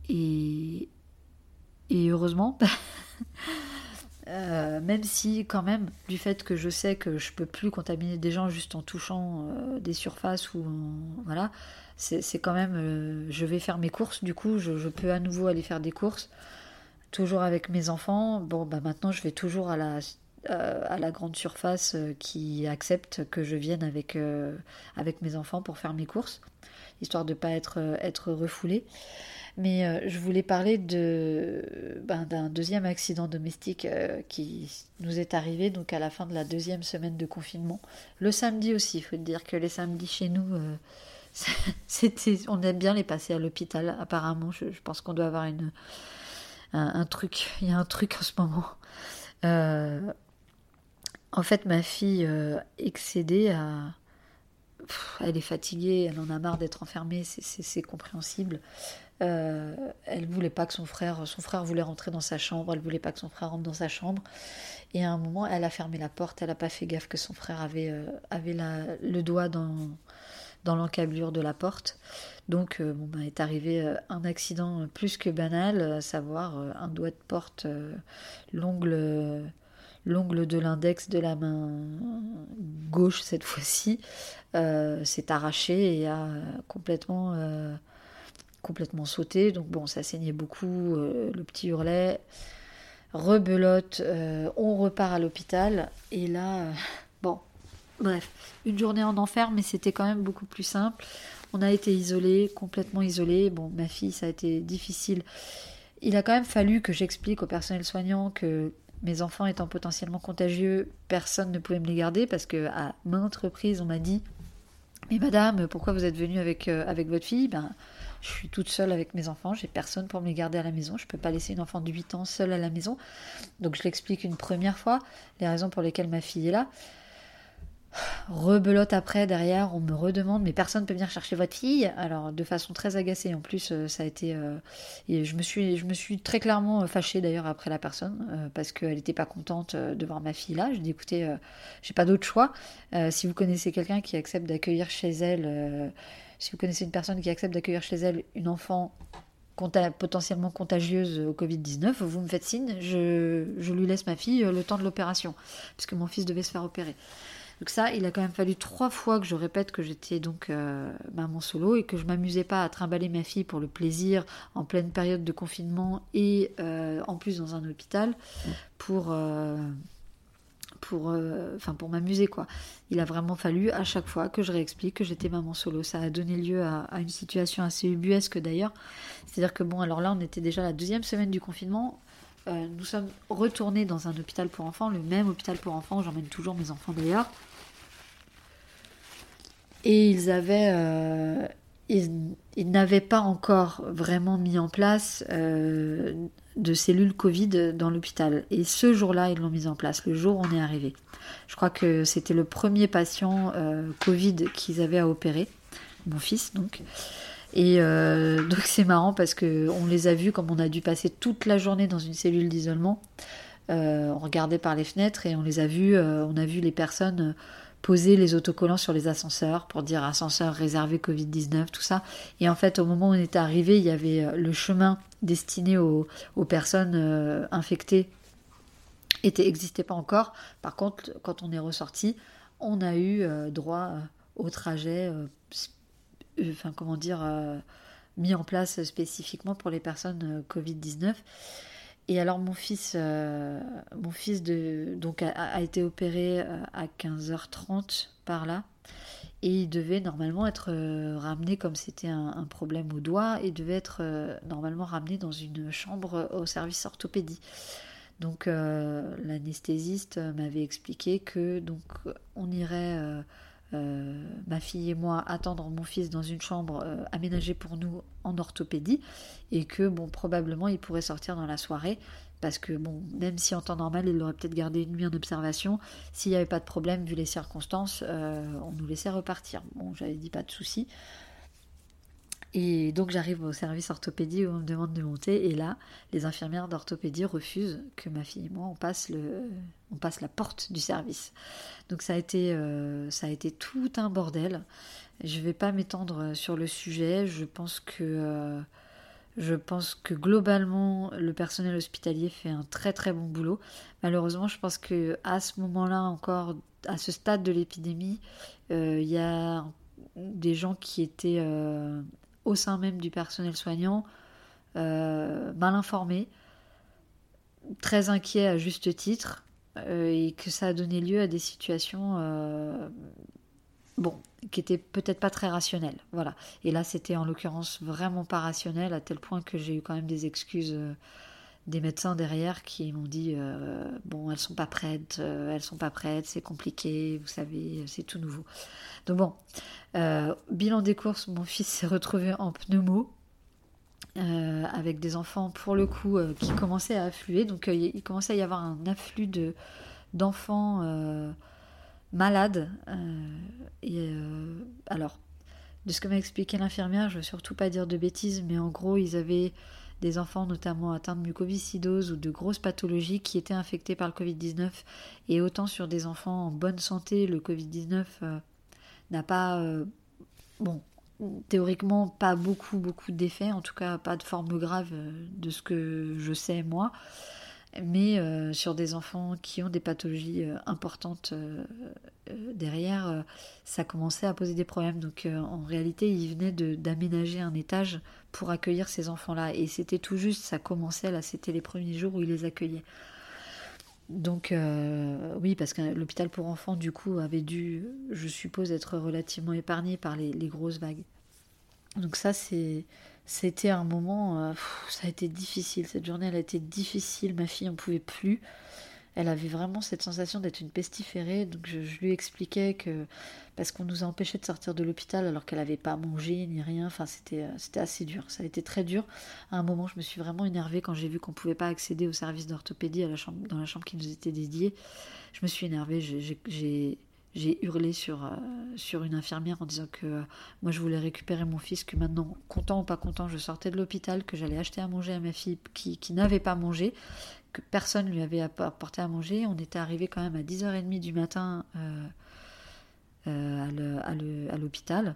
A: et, et heureusement, euh, même si quand même, du fait que je sais que je peux plus contaminer des gens juste en touchant euh, des surfaces ou voilà, c'est quand même, euh, je vais faire mes courses. Du coup, je, peux à nouveau aller faire des courses, toujours avec mes enfants. Bon, bah maintenant, je vais toujours à la à la grande surface qui accepte que je vienne avec, avec mes enfants pour faire mes courses, histoire de pas être, être refoulée. Mais euh, je voulais parler de, ben, d'un deuxième accident domestique euh, qui nous est arrivé donc à la fin de la deuxième semaine de confinement. Le samedi aussi, il faut dire que les samedis chez nous, euh, c'était, on aime bien les passer à l'hôpital apparemment. Je, pense qu'on doit avoir une, un, truc, il y a un truc en ce moment. en fait, ma fille excédée elle est fatiguée, elle en a marre d'être enfermée, c'est compréhensible. Euh, elle voulait pas que son frère, son frère voulait rentrer dans sa chambre, elle voulait pas que son frère rentre dans sa chambre. Et à un moment, elle a fermé la porte, elle a pas fait gaffe que son frère avait, euh, avait le doigt dans, dans l'encablure de la porte. Donc, euh, bon, bah, est arrivé un accident plus que banal, à savoir un doigt de porte, l'ongle l'ongle de l'index de la main gauche cette fois-ci s'est arraché et a complètement complètement sauté. Donc bon, ça saignait beaucoup, euh, le petit hurlait. Rebelote, euh, on repart à l'hôpital. Et là, euh, bon, bref, une journée en enfer, mais c'était quand même beaucoup plus simple. On a été isolés, complètement isolés. Bon, ma fille, ça a été difficile. Il a quand même fallu que j'explique au personnel soignant que mes enfants étant potentiellement contagieux, personne ne pouvait me les garder parce que à maintes reprises on m'a dit mais madame, pourquoi vous êtes venue avec, avec votre fille? Ben, je suis toute seule avec mes enfants, j'ai personne pour me les garder à la maison. Je ne peux pas laisser une enfant de 8 ans seule à la maison. Donc je l'explique une première fois, les raisons pour lesquelles ma fille est là. Rebelote après, derrière, on me redemande, mais personne ne peut venir chercher votre fille. Alors, de façon très agacée, en plus, euh, ça a été. Euh, et je me, suis, je me suis très clairement fâchée d'ailleurs après la personne, euh, parce qu'elle n'était pas contente de voir ma fille là. Je dis écoutez, j'ai pas d'autre choix. si vous connaissez quelqu'un qui accepte d'accueillir chez elle si vous connaissez une personne qui accepte d'accueillir chez elle une enfant potentiellement contagieuse au Covid-19, vous me faites signe, je, lui laisse ma fille euh, le temps de l'opération, puisque mon fils devait se faire opérer. Donc ça, il a quand même fallu trois fois que je répète que j'étais donc euh, maman solo et que je m'amusais pas à trimballer ma fille pour le plaisir en pleine période de confinement et euh, en plus dans un hôpital pour pour, euh, pour m'amuser quoi. Il a vraiment fallu à chaque fois que je réexplique que j'étais maman solo. Ça a donné lieu à, une situation assez ubuesque d'ailleurs. C'est-à-dire que bon, alors là on était déjà la deuxième semaine du confinement. Euh, nous sommes retournés dans un hôpital pour enfants, le même hôpital pour enfants. J'emmène toujours mes enfants d'ailleurs. Et ils avaient, euh, ils, n'avaient pas encore vraiment mis en place de cellules Covid dans l'hôpital. Et ce jour-là, ils l'ont mise en place, le jour où on est arrivé. Je crois que c'était le premier patient euh, Covid qu'ils avaient à opérer, mon fils donc. Et euh, donc c'est marrant parce que on les a vus comme on a dû passer toute la journée dans une cellule d'isolement. Euh, on regardait par les fenêtres et on les a vus, on a vu les personnes poser les autocollants sur les ascenseurs pour dire ascenseur réservé Covid-19, tout ça. Et en fait, au moment où on est arrivé, il y avait euh, le chemin destiné aux, personnes euh, infectées n'existait pas encore. Par contre, quand on est ressorti, on a eu euh, droit au trajet, enfin comment dire, mis en place spécifiquement pour les personnes Covid-19. Et alors mon fils, euh, mon fils de, donc a, été opéré euh, à 15h30 par là. Et il devait normalement être euh, ramené, comme c'était un, problème au doigt, il devait être normalement ramené dans une chambre au service orthopédie. Donc l'anesthésiste m'avait expliqué que donc on irait ma fille et moi attendre mon fils dans une chambre aménagée pour nous en orthopédie et que bon probablement il pourrait sortir dans la soirée parce que bon même si en temps normal il aurait peut-être gardé une nuit en observation s'il n'y avait pas de problème vu les circonstances on nous laissait repartir. Bon j'avais dit pas de souci et donc j'arrive au service orthopédie où on me demande de monter et là les infirmières d'orthopédie refusent que ma fille et moi on passe le on passe la porte du service. Donc ça a été euh, ça a été tout un bordel. Je vais pas m'étendre sur le sujet. Je pense que euh, je pense que globalement le personnel hospitalier fait un très très bon boulot. Malheureusement, je pense que à ce moment-là encore, à ce stade de l'épidémie, euh, il y a des gens qui étaient au sein même du personnel soignant, euh, mal informé, très inquiet à juste titre, euh, et que ça a donné lieu à des situations, euh, bon, qui étaient peut-être pas très rationnelles. Voilà. Et là, c'était en l'occurrence vraiment pas rationnel, à tel point que j'ai eu quand même des excuses des médecins derrière qui m'ont dit bon elles sont pas prêtes elles sont pas prêtes c'est compliqué vous savez c'est tout nouveau donc bon, euh, bilan des courses, mon fils s'est retrouvé en pneumo. Euh, avec des enfants pour le coup euh, qui commençaient à affluer. Donc il commençait à y avoir un afflux de, d'enfants malades. et, alors, de ce que m'a expliqué l'infirmière, je veux surtout pas dire de bêtises, mais en gros, ils avaient des enfants notamment atteints de mucoviscidose ou de grosses pathologies qui étaient infectés par le Covid-19. Et autant sur des enfants en bonne santé, le Covid-19 n'a pas, euh, bon, théoriquement pas beaucoup, beaucoup d'effets, en tout cas pas de forme grave euh, de ce que je sais moi, mais euh, sur des enfants qui ont des pathologies importantes derrière, ça commençait à poser des problèmes. Donc en réalité, il venait d'aménager un étage pour accueillir ces enfants-là, et c'était tout juste, ça commençait là, c'était les premiers jours où il les accueillait. Donc euh, oui, parce que l'hôpital pour enfants, du coup, avait dû, je suppose, être relativement épargné par les, grosses vagues. Donc ça, c'est, c'était un moment, euh, ça a été difficile. Cette journée, elle a été difficile. Ma fille en pouvait plus elle avait vraiment cette sensation d'être une pestiférée. Donc je, lui expliquais que parce qu'on nous a empêché de sortir de l'hôpital alors qu'elle n'avait pas mangé ni rien. Enfin, c'était euh, c'était assez dur. Ça a été très dur. À un moment, je me suis vraiment énervée quand j'ai vu qu'on pouvait pas accéder au service d'orthopédie dans la chambre qui nous était dédiée. Je me suis énervée. J'ai hurlé sur, euh, sur une infirmière en disant que euh, moi je voulais récupérer mon fils, que maintenant, content ou pas content, je sortais de l'hôpital, que j'allais acheter à manger à ma fille qui, qui n'avait pas mangé, que personne lui avait apporté à manger. On était arrivé quand même à 10h30 du matin euh, à l'hôpital.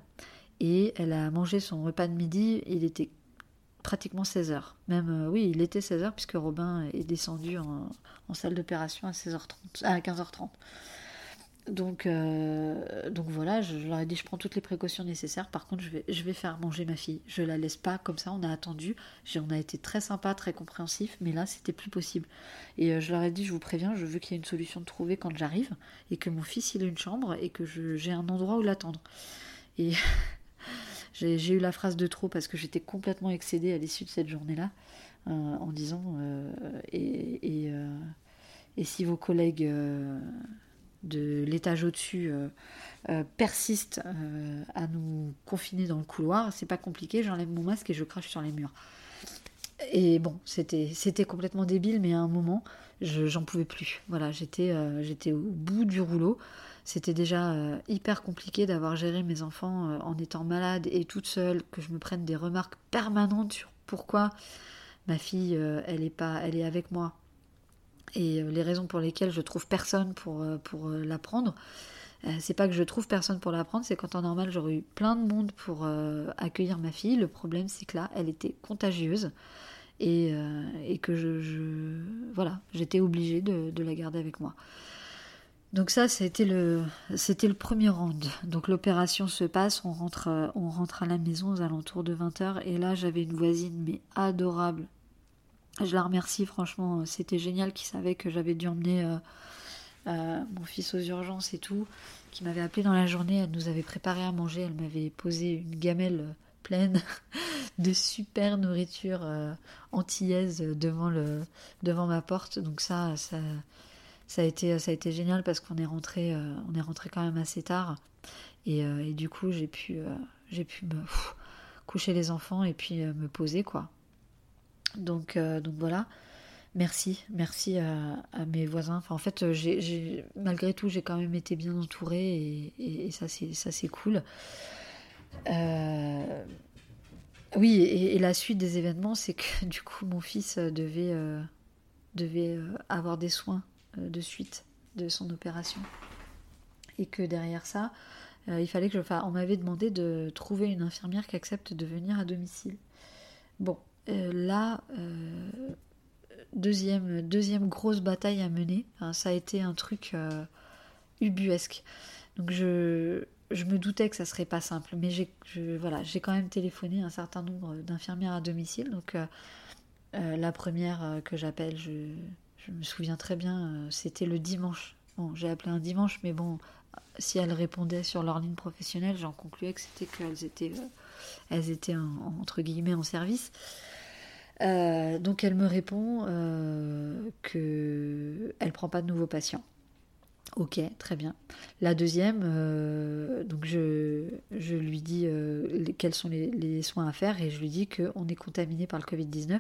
A: Et elle a mangé son repas de midi. Il était pratiquement 16h. Même, oui, il était 16h puisque Robin est descendu en, salle d'opération à, 16h30, à 15h30. Donc, euh, donc voilà, je, leur ai dit je prends toutes les précautions nécessaires. Par contre, je vais, je vais faire manger ma fille. Je la laisse pas comme ça. On a attendu. On a été très sympa, très compréhensif, mais là c'était plus possible. Et euh, je leur ai dit je vous préviens, je veux qu'il y ait une solution de trouver quand j'arrive et que mon fils il ait une chambre et que j'ai un endroit où l'attendre. Et j'ai eu la phrase de trop parce que j'étais complètement excédée à l'issue de cette journée-là euh, en disant et, si vos collègues de l'étage au-dessus euh, euh, persiste euh, à nous confiner dans le couloir, c'est pas compliqué, j'enlève mon masque et je crache sur les murs. Et bon, c'était, c'était complètement débile, mais à un moment, j'en pouvais plus. Voilà, j'étais, j'étais au bout du rouleau. C'était déjà hyper compliqué d'avoir géré mes enfants en étant malade et toute seule, que je me prenne des remarques permanentes sur pourquoi ma fille, elle est pas, elle est avec moi, et euh, les raisons pour lesquelles je trouve personne pour, euh, pour euh, l'apprendre, c'est pas que je trouve personne pour l'apprendre, c'est qu'en temps normal j'aurais eu plein de monde pour accueillir ma fille. Le problème c'est que là elle était contagieuse et, et que je, voilà j'étais obligée de, la garder avec moi. Donc ça c'était le c'était le premier round. Donc l'opération se passe, on rentre on rentre à la maison aux alentours de 20h et là j'avais une voisine mais adorable je la remercie, franchement, c'était génial qui savait que j'avais dû emmener euh, euh, mon fils aux urgences et tout, qui m'avait appelé dans la journée, elle nous avait préparé à manger, elle m'avait posé une gamelle pleine de super nourriture euh, antillaise devant, le, devant ma porte. Donc ça, ça, a, été, génial parce qu'on est rentré, on est rentré quand même assez tard. Et, du coup, j'ai pu, coucher les enfants et puis me poser, quoi. Donc, donc voilà. Merci, merci à, mes voisins. Enfin, en fait, j'ai, malgré tout, j'ai quand même été bien entourée et, ça, c'est, cool. oui, et, la suite des événements, c'est que du coup, mon fils devait, devait avoir des soins de suite de son opération. Et que derrière ça, euh, il fallait que je. On m'avait demandé de trouver une infirmière qui accepte de venir à domicile. Bon, euh, là, euh, deuxième, deuxième grosse bataille à mener. ça a été un truc ubuesque. Donc je, je me doutais que ça serait pas simple, mais j'ai voilà, quand même téléphoné un certain nombre d'infirmières à domicile. Donc la première que j'appelle, je, je me souviens très bien, euh, c'était le dimanche. Bon, j'ai appelé un dimanche, mais bon, si elles répondaient sur leur ligne professionnelle, j'en concluais que c'était qu'elles étaient, euh, elles étaient entre guillemets en service. Euh, donc elle me répond euh, que elle prend pas de nouveaux patients. Ok, très bien. La deuxième, donc je, lui dis quels sont les, les, soins à faire et je lui dis qu'on est contaminé par le Covid-19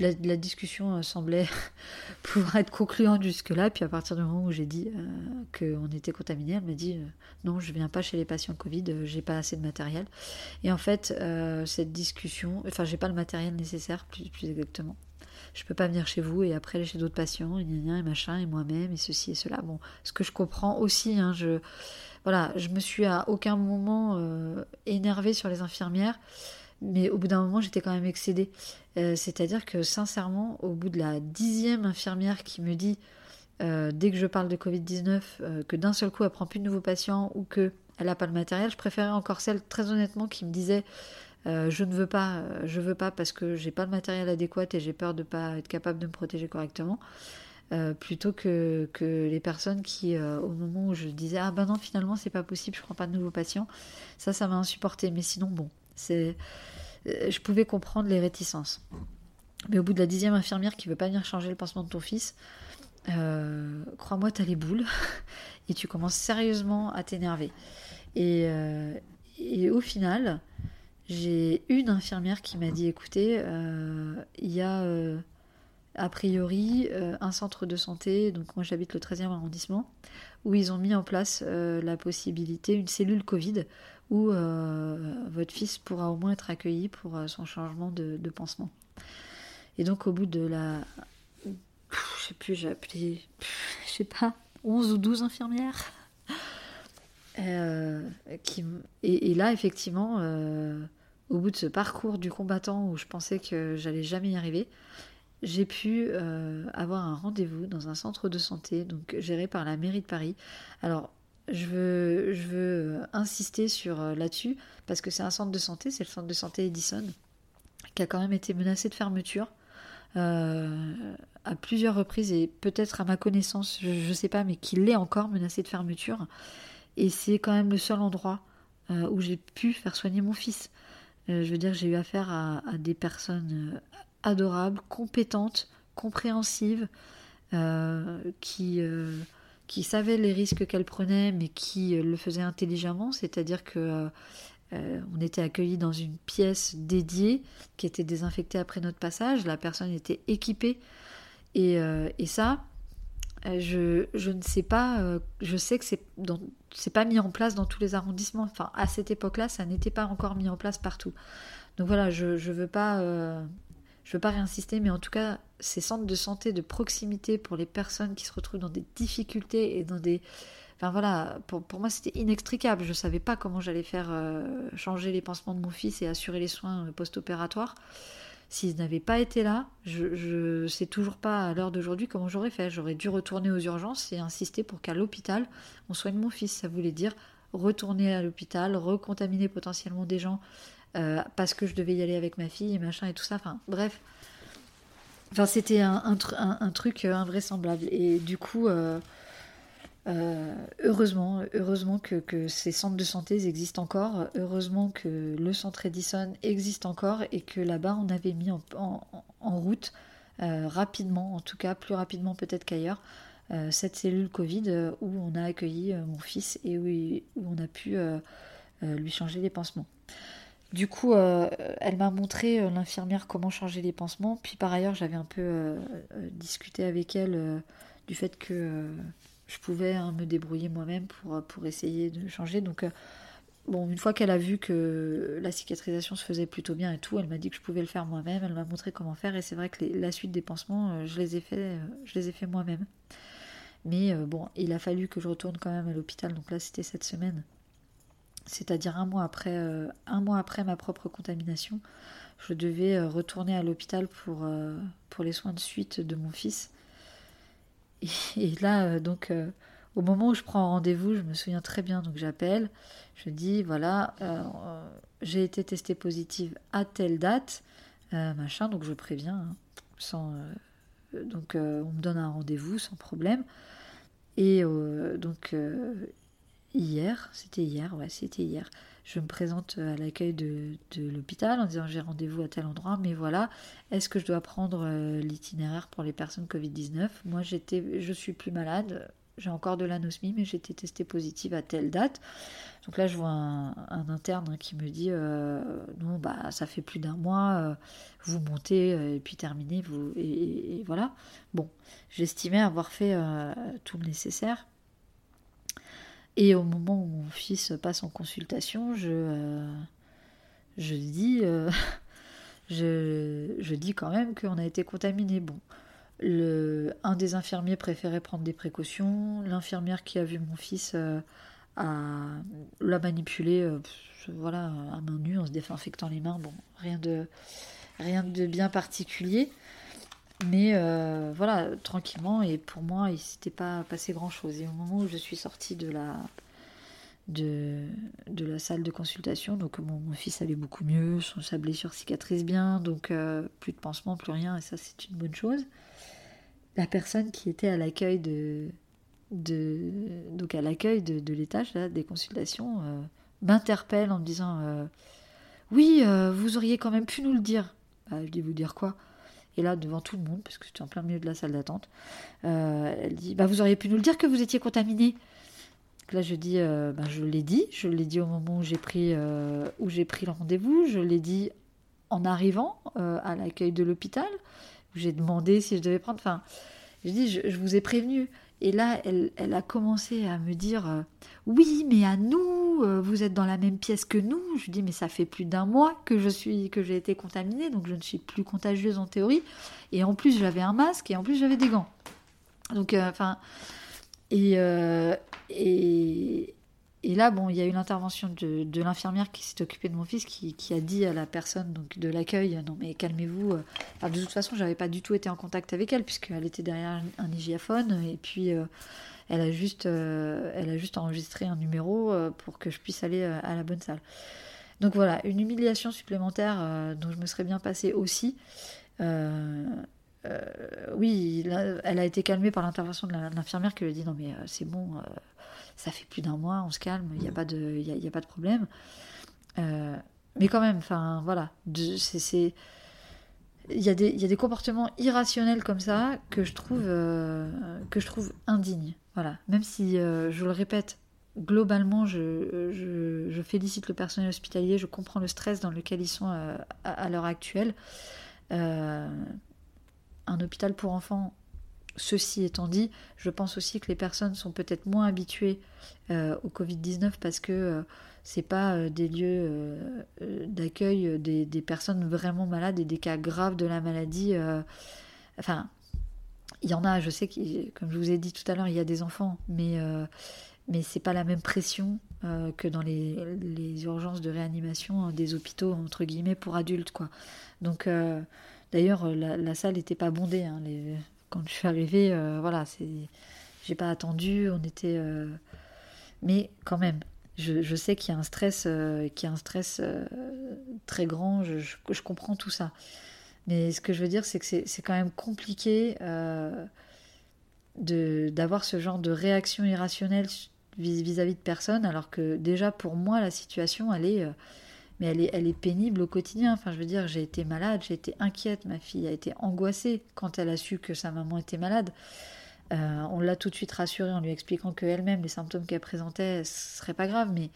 A: la, discussion euh, semblait pouvoir être concluante jusque-là. Puis à partir du moment où j'ai dit euh, qu'on était contaminé, elle m'a dit euh, non, je viens pas chez les patients Covid, j'ai pas assez de matériel. Et en fait, cette discussion, enfin, j'ai pas le matériel nécessaire, plus, plus exactement je peux pas venir chez vous et après chez d'autres patients, et, et machin, et moi-même, et ceci et cela. Bon, ce que je comprends aussi, hein, je, voilà, je me suis à aucun moment énervée sur les infirmières mais au bout d'un moment, j'étais quand même excédée. Euh, c'est-à-dire que sincèrement, au bout de la dixième infirmière qui me dit, euh, dès que je parle de Covid-19, euh, que d'un seul coup, elle prend plus de nouveaux patients ou qu'elle n'a pas le matériel, je préférais encore celle, très honnêtement, qui me disait, je ne veux pas, je veux pas parce que j'ai pas le matériel adéquat et j'ai peur de pas être capable de me protéger correctement. plutôt que, que, les personnes qui, au moment où je disais ah ben non finalement c'est pas possible, je prends pas de nouveaux patients, ça ça m'a insupporté. Mais sinon bon, euh, je pouvais comprendre les réticences. Mais au bout de la dixième infirmière qui veut pas venir changer le pansement de ton fils, euh, crois-moi, t'as les boules et tu commences sérieusement à t'énerver. Et, euh, et, au final, j'ai une infirmière qui m'a dit écoutez, il y a a priori un centre de santé, donc moi j'habite le 13e arrondissement, où ils ont mis en place la possibilité, une cellule Covid, où euh, votre fils pourra au moins être accueilli pour euh, son changement de, pansement. Et donc au bout de la... Je sais plus, j'ai appelé, je sais pas, 11 ou 12 infirmières. Euh, qui, et, là, effectivement, au bout de ce parcours du combattant où je pensais que j'allais jamais y arriver, j'ai pu avoir un rendez-vous dans un centre de santé, donc géré par la mairie de Paris. Alors, je veux, veux insister sur euh, là-dessus parce que c'est un centre de santé, c'est le centre de santé Edison, qui a quand même été menacé de fermeture euh, à plusieurs reprises et peut-être à ma connaissance, je ne sais pas, mais qu'il l'est encore menacé de fermeture. Et c'est quand même le seul endroit euh, où j'ai pu faire soigner mon fils. je veux dire, j'ai eu affaire à des personnes adorables, compétentes, compréhensives, qui qui savait les risques qu'elle prenait, mais qui euh, le faisait intelligemment, c'est-à-dire que euh, euh, on était accueillis dans une pièce dédiée qui était désinfectée après notre passage, la personne était équipée, et, ça, je, ne sais pas, je sais que c'est c'est pas mis en place dans tous les arrondissements. Enfin, à cette époque-là, ça n'était pas encore mis en place partout. Donc voilà, je ne veux pas je veux pas réinsister, mais en tout cas, ces centres de santé de proximité pour les personnes qui se retrouvent dans des difficultés et dans des... Enfin voilà, pour, moi c'était inextricable. Je ne savais pas comment j'allais faire euh, changer les pansements de mon fils et assurer les soins euh, post-opératoires. S'ils n'avaient pas été là, je ne sais toujours pas à l'heure d'aujourd'hui comment j'aurais fait. J'aurais dû retourner aux urgences et insister pour qu'à l'hôpital, on soigne mon fils. Ça voulait dire retourner à l'hôpital, recontaminer potentiellement des gens euh, parce que je devais y aller avec ma fille et machin et tout ça. Enfin, bref. Enfin, c'était un, truc invraisemblable. Et du coup, euh, euh, heureusement, heureusement que, ces centres de santé existent encore. Heureusement que le centre Edison existe encore et que là-bas, on avait mis en, route rapidement, en tout cas plus rapidement peut-être qu'ailleurs, cette cellule Covid où on a accueilli mon fils et où, on a pu lui changer les pansements. Du coup, elle m'a montré l'infirmière comment changer les pansements. Puis par ailleurs, j'avais un peu discuté avec elle du fait que je pouvais hein, me débrouiller moi-même pour, essayer de changer. Donc Bon, une fois qu'elle a vu que la cicatrisation se faisait plutôt bien et tout, elle m'a dit que je pouvais le faire moi-même, elle m'a montré comment faire et c'est vrai que la suite des pansements, euh, je les ai fait, euh, je les ai fait moi-même. Mais euh, bon, il a fallu que je retourne quand même à l'hôpital, donc là c'était cette semaine. C'est-à-dire un mois après, un mois après ma propre contamination, je devais retourner à l'hôpital pour, pour les soins de suite de mon fils. et là, donc au moment où je prends rendez-vous, je me souviens très bien, donc j'appelle, je dis voilà, euh, j'ai été testée positive à telle date, euh, machin, donc je préviens, hein, sans, euh, donc on me donne un rendez-vous sans problème. Et donc hier, c'était hier, ouais, c'était hier. Je me présente à l'accueil de, l'hôpital en disant j'ai rendez-vous à tel endroit, mais voilà, est-ce que je dois prendre l'itinéraire pour les personnes Covid-19 Moi, j'étais, je suis plus malade, j'ai encore de l'anosmie, mais été testée positive à telle date. Donc là, je vois un, interne qui me dit euh, non, bah ça fait plus d'un mois, euh, vous montez euh, et puis terminez, vous et, voilà. Bon, j'estimais avoir fait tout le nécessaire. Et au moment où mon fils passe en consultation, je je, je dis quand même qu'on a été contaminé. Bon, le, un des infirmiers préférait prendre des précautions. L'infirmière qui a vu mon fils euh, l'a manipulé euh, voilà, à main nue en se désinfectant les mains. Bon, rien de, rien de bien particulier. Mais euh, voilà, tranquillement. Et pour moi, il s'était pas passé grand-chose. Et au moment où je suis sortie de la, de, la salle de consultation, donc mon, fils allait beaucoup mieux, sa blessure cicatrise bien, donc plus de pansement, plus rien. Et ça, c'est une bonne chose la personne qui était à l'accueil de, de à l'accueil de, l'étage des consultations euh, m'interpelle en me disant euh, oui euh, vous auriez quand même pu nous le dire bah, je dis vous dire quoi? Et là devant tout le monde parce que j'étais en plein milieu de la salle d'attente elle dit bah vous auriez pu nous le dire que vous étiez contaminé là je dis bah, je l'ai dit je l'ai dit au moment où j'ai pris où j'ai pris le rendez-vous je l'ai dit en arrivant à l'accueil de l'hôpital j'ai demandé si je devais prendre. Enfin, je dis, je, vous ai prévenu. Et là, elle, a commencé à me dire euh, Oui, mais à nous, euh, vous êtes dans la même pièce que nous. Je dis Mais ça fait plus d'un mois que je suis, que j'ai été contaminée, donc je ne suis plus contagieuse en théorie. Et en plus, j'avais un masque et en plus, j'avais des gants. Donc, euh, enfin. et, et là, bon, il y a eu l'intervention de, l'infirmière qui s'est occupée de mon fils, qui, a dit à la personne donc de l'accueil, non mais calmez-vous. Euh. de toute façon, j'avais pas du tout été en contact avec elle puisqu'elle était derrière un hygiaphone et puis euh, elle a juste, euh, elle a juste enregistré un numéro pour que je puisse aller à la bonne salle. Donc voilà, une humiliation supplémentaire dont je me serais bien passée aussi. oui, elle a été calmée par l'intervention de l'infirmière qui lui a dit non mais c'est bon ça fait plus d'un mois, on se calme, il n'y a, pas de, y a, pas de problème. Euh, mais quand même, enfin voilà, c'est il y, a des, y a des comportements irrationnels comme ça que je trouve, euh, que je trouve indignes. Voilà. Même si, euh, je le répète, globalement, je, je, félicite le personnel hospitalier, je comprends le stress dans lequel ils sont à, à l'heure actuelle. un hôpital pour enfants, Ceci étant dit, je pense aussi que les personnes sont peut-être moins habituées euh, au Covid-19 parce que euh, c'est pas euh, des lieux d'accueil des, personnes vraiment malades et des cas graves de la maladie. enfin, il y en a, je sais que, comme je vous ai dit tout à l'heure, il y a des enfants, mais mais c'est pas la même pression que dans les, urgences de réanimation hein, des hôpitaux entre guillemets pour adultes. Donc d'ailleurs la, salle n'était pas bondée, hein, quand je suis arrivée, euh, voilà, c'est, j'ai pas attendu, on était, euh, mais quand même, je, sais qu'il y a un stress, euh, qu'il y a un stress très grand. Je, je, comprends tout ça, mais ce que je veux dire, c'est que c'est, quand même compliqué de d'avoir ce genre de réaction irrationnelle vis-à-vis de personnes, alors que déjà pour moi la situation, elle est mais elle est, pénible au quotidien. Enfin, je veux dire, j'ai été malade, j'ai été inquiète, ma fille a été angoissée quand elle a su que sa maman était malade. on l'a tout de suite rassurée en lui expliquant qu'elle-même, les symptômes qu'elle présentait, ce serait pas grave, mais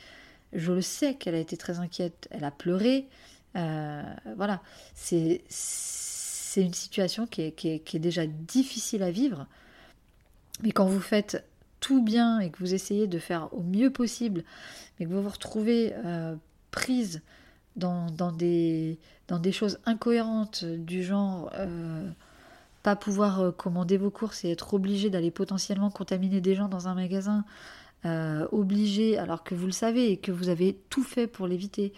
A: je le sais qu'elle a été très inquiète. Elle a pleuré. voilà, c'est une situation qui est, qui est déjà difficile à vivre. Mais quand vous faites tout bien et que vous essayez de faire au mieux possible, mais que vous vous retrouvez euh, prise dans, des, choses incohérentes du genre euh, pas pouvoir euh, commander vos courses et être obligé d'aller potentiellement contaminer des gens dans un magasin, obligé alors que vous le savez et que vous avez tout fait pour l'éviter.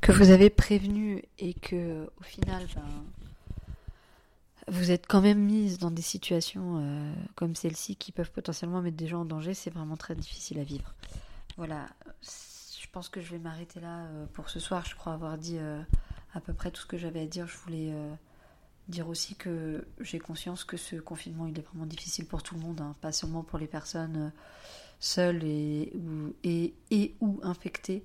A: Que vous avez prévenu et que au final, ben, vous êtes quand même mise dans des situations euh, comme celle-ci qui peuvent potentiellement mettre des gens en danger, c'est vraiment très difficile à vivre. Voilà, je pense que je vais m'arrêter là euh, pour ce soir. Je crois avoir dit euh, à peu près tout ce que j'avais à dire. Je voulais dire aussi que j'ai conscience que ce confinement il est vraiment difficile pour tout le monde, hein, pas seulement pour les personnes seules et ou, et, ou infectées.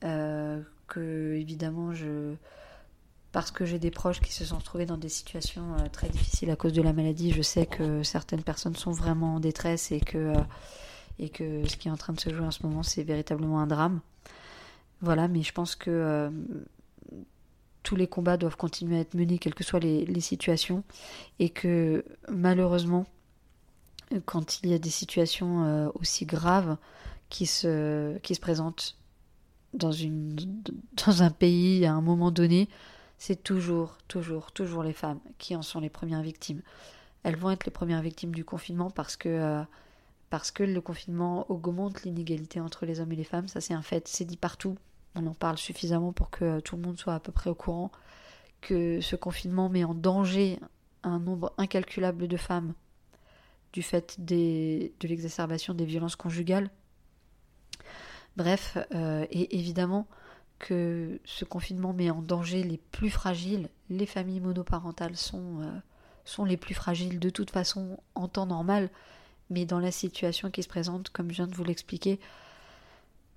A: que évidemment je parce que j'ai des proches qui se sont retrouvés dans des situations euh, très difficiles à cause de la maladie. Je sais que certaines personnes sont vraiment en détresse et que, euh, et que ce qui est en train de se jouer en ce moment, c'est véritablement un drame. Voilà, mais je pense que euh, tous les combats doivent continuer à être menés, quelles que soient les, situations, et que malheureusement, quand il y a des situations aussi graves qui se, qui se présentent dans, une, dans un pays à un moment donné, c'est toujours, toujours, toujours les femmes qui en sont les premières victimes. Elles vont être les premières victimes du confinement parce que, euh, parce que le confinement augmente l'inégalité entre les hommes et les femmes. Ça, c'est un fait, c'est dit partout. On en parle suffisamment pour que tout le monde soit à peu près au courant que ce confinement met en danger un nombre incalculable de femmes du fait de l'exacerbation des violences conjugales. Bref, euh, et évidemment, que ce confinement met en danger les plus fragiles. Les familles monoparentales sont, euh, sont les plus fragiles de toute façon en temps normal, mais dans la situation qui se présente, comme je viens de vous l'expliquer,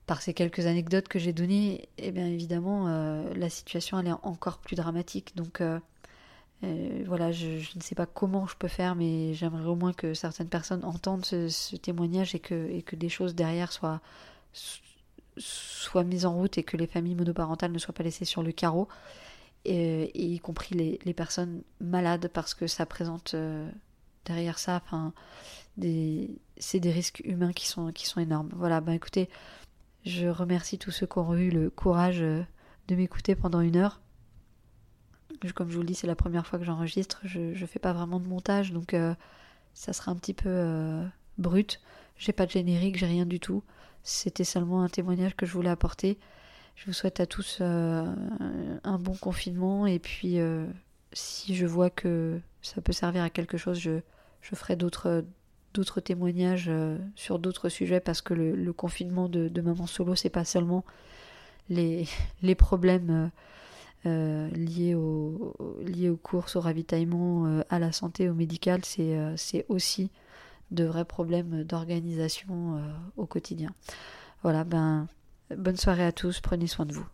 A: par ces quelques anecdotes que j'ai données, eh bien évidemment, euh, la situation elle est encore plus dramatique. Donc euh, voilà, je, ne sais pas comment je peux faire, mais j'aimerais au moins que certaines personnes entendent ce, témoignage et que, et que des choses derrière soient soit mise en route et que les familles monoparentales ne soient pas laissées sur le carreau, et, y compris les, personnes malades, parce que ça présente euh, derrière ça, enfin, c'est des risques humains qui sont, énormes. Voilà, ben écoutez, je remercie tous ceux qui ont eu le courage euh, de m'écouter pendant une heure. Comme je vous le dis, c'est la première fois que j'enregistre, je ne fais pas vraiment de montage, donc euh, ça sera un petit peu brut. J'ai pas de générique, j'ai rien du tout. C'était seulement un témoignage que je voulais apporter. Je vous souhaite à tous euh, un bon confinement et puis euh, si je vois que ça peut servir à quelque chose, je, je ferai d'autres d'autres témoignages euh, sur d'autres sujets parce que le, confinement de, maman solo c'est pas seulement les, les problèmes liés, au, liés aux courses, au ravitaillement, à la santé, au médical, c'est aussi de vrais problèmes d'organisation euh, au quotidien. Voilà, ben, bonne soirée à tous, prenez soin de vous.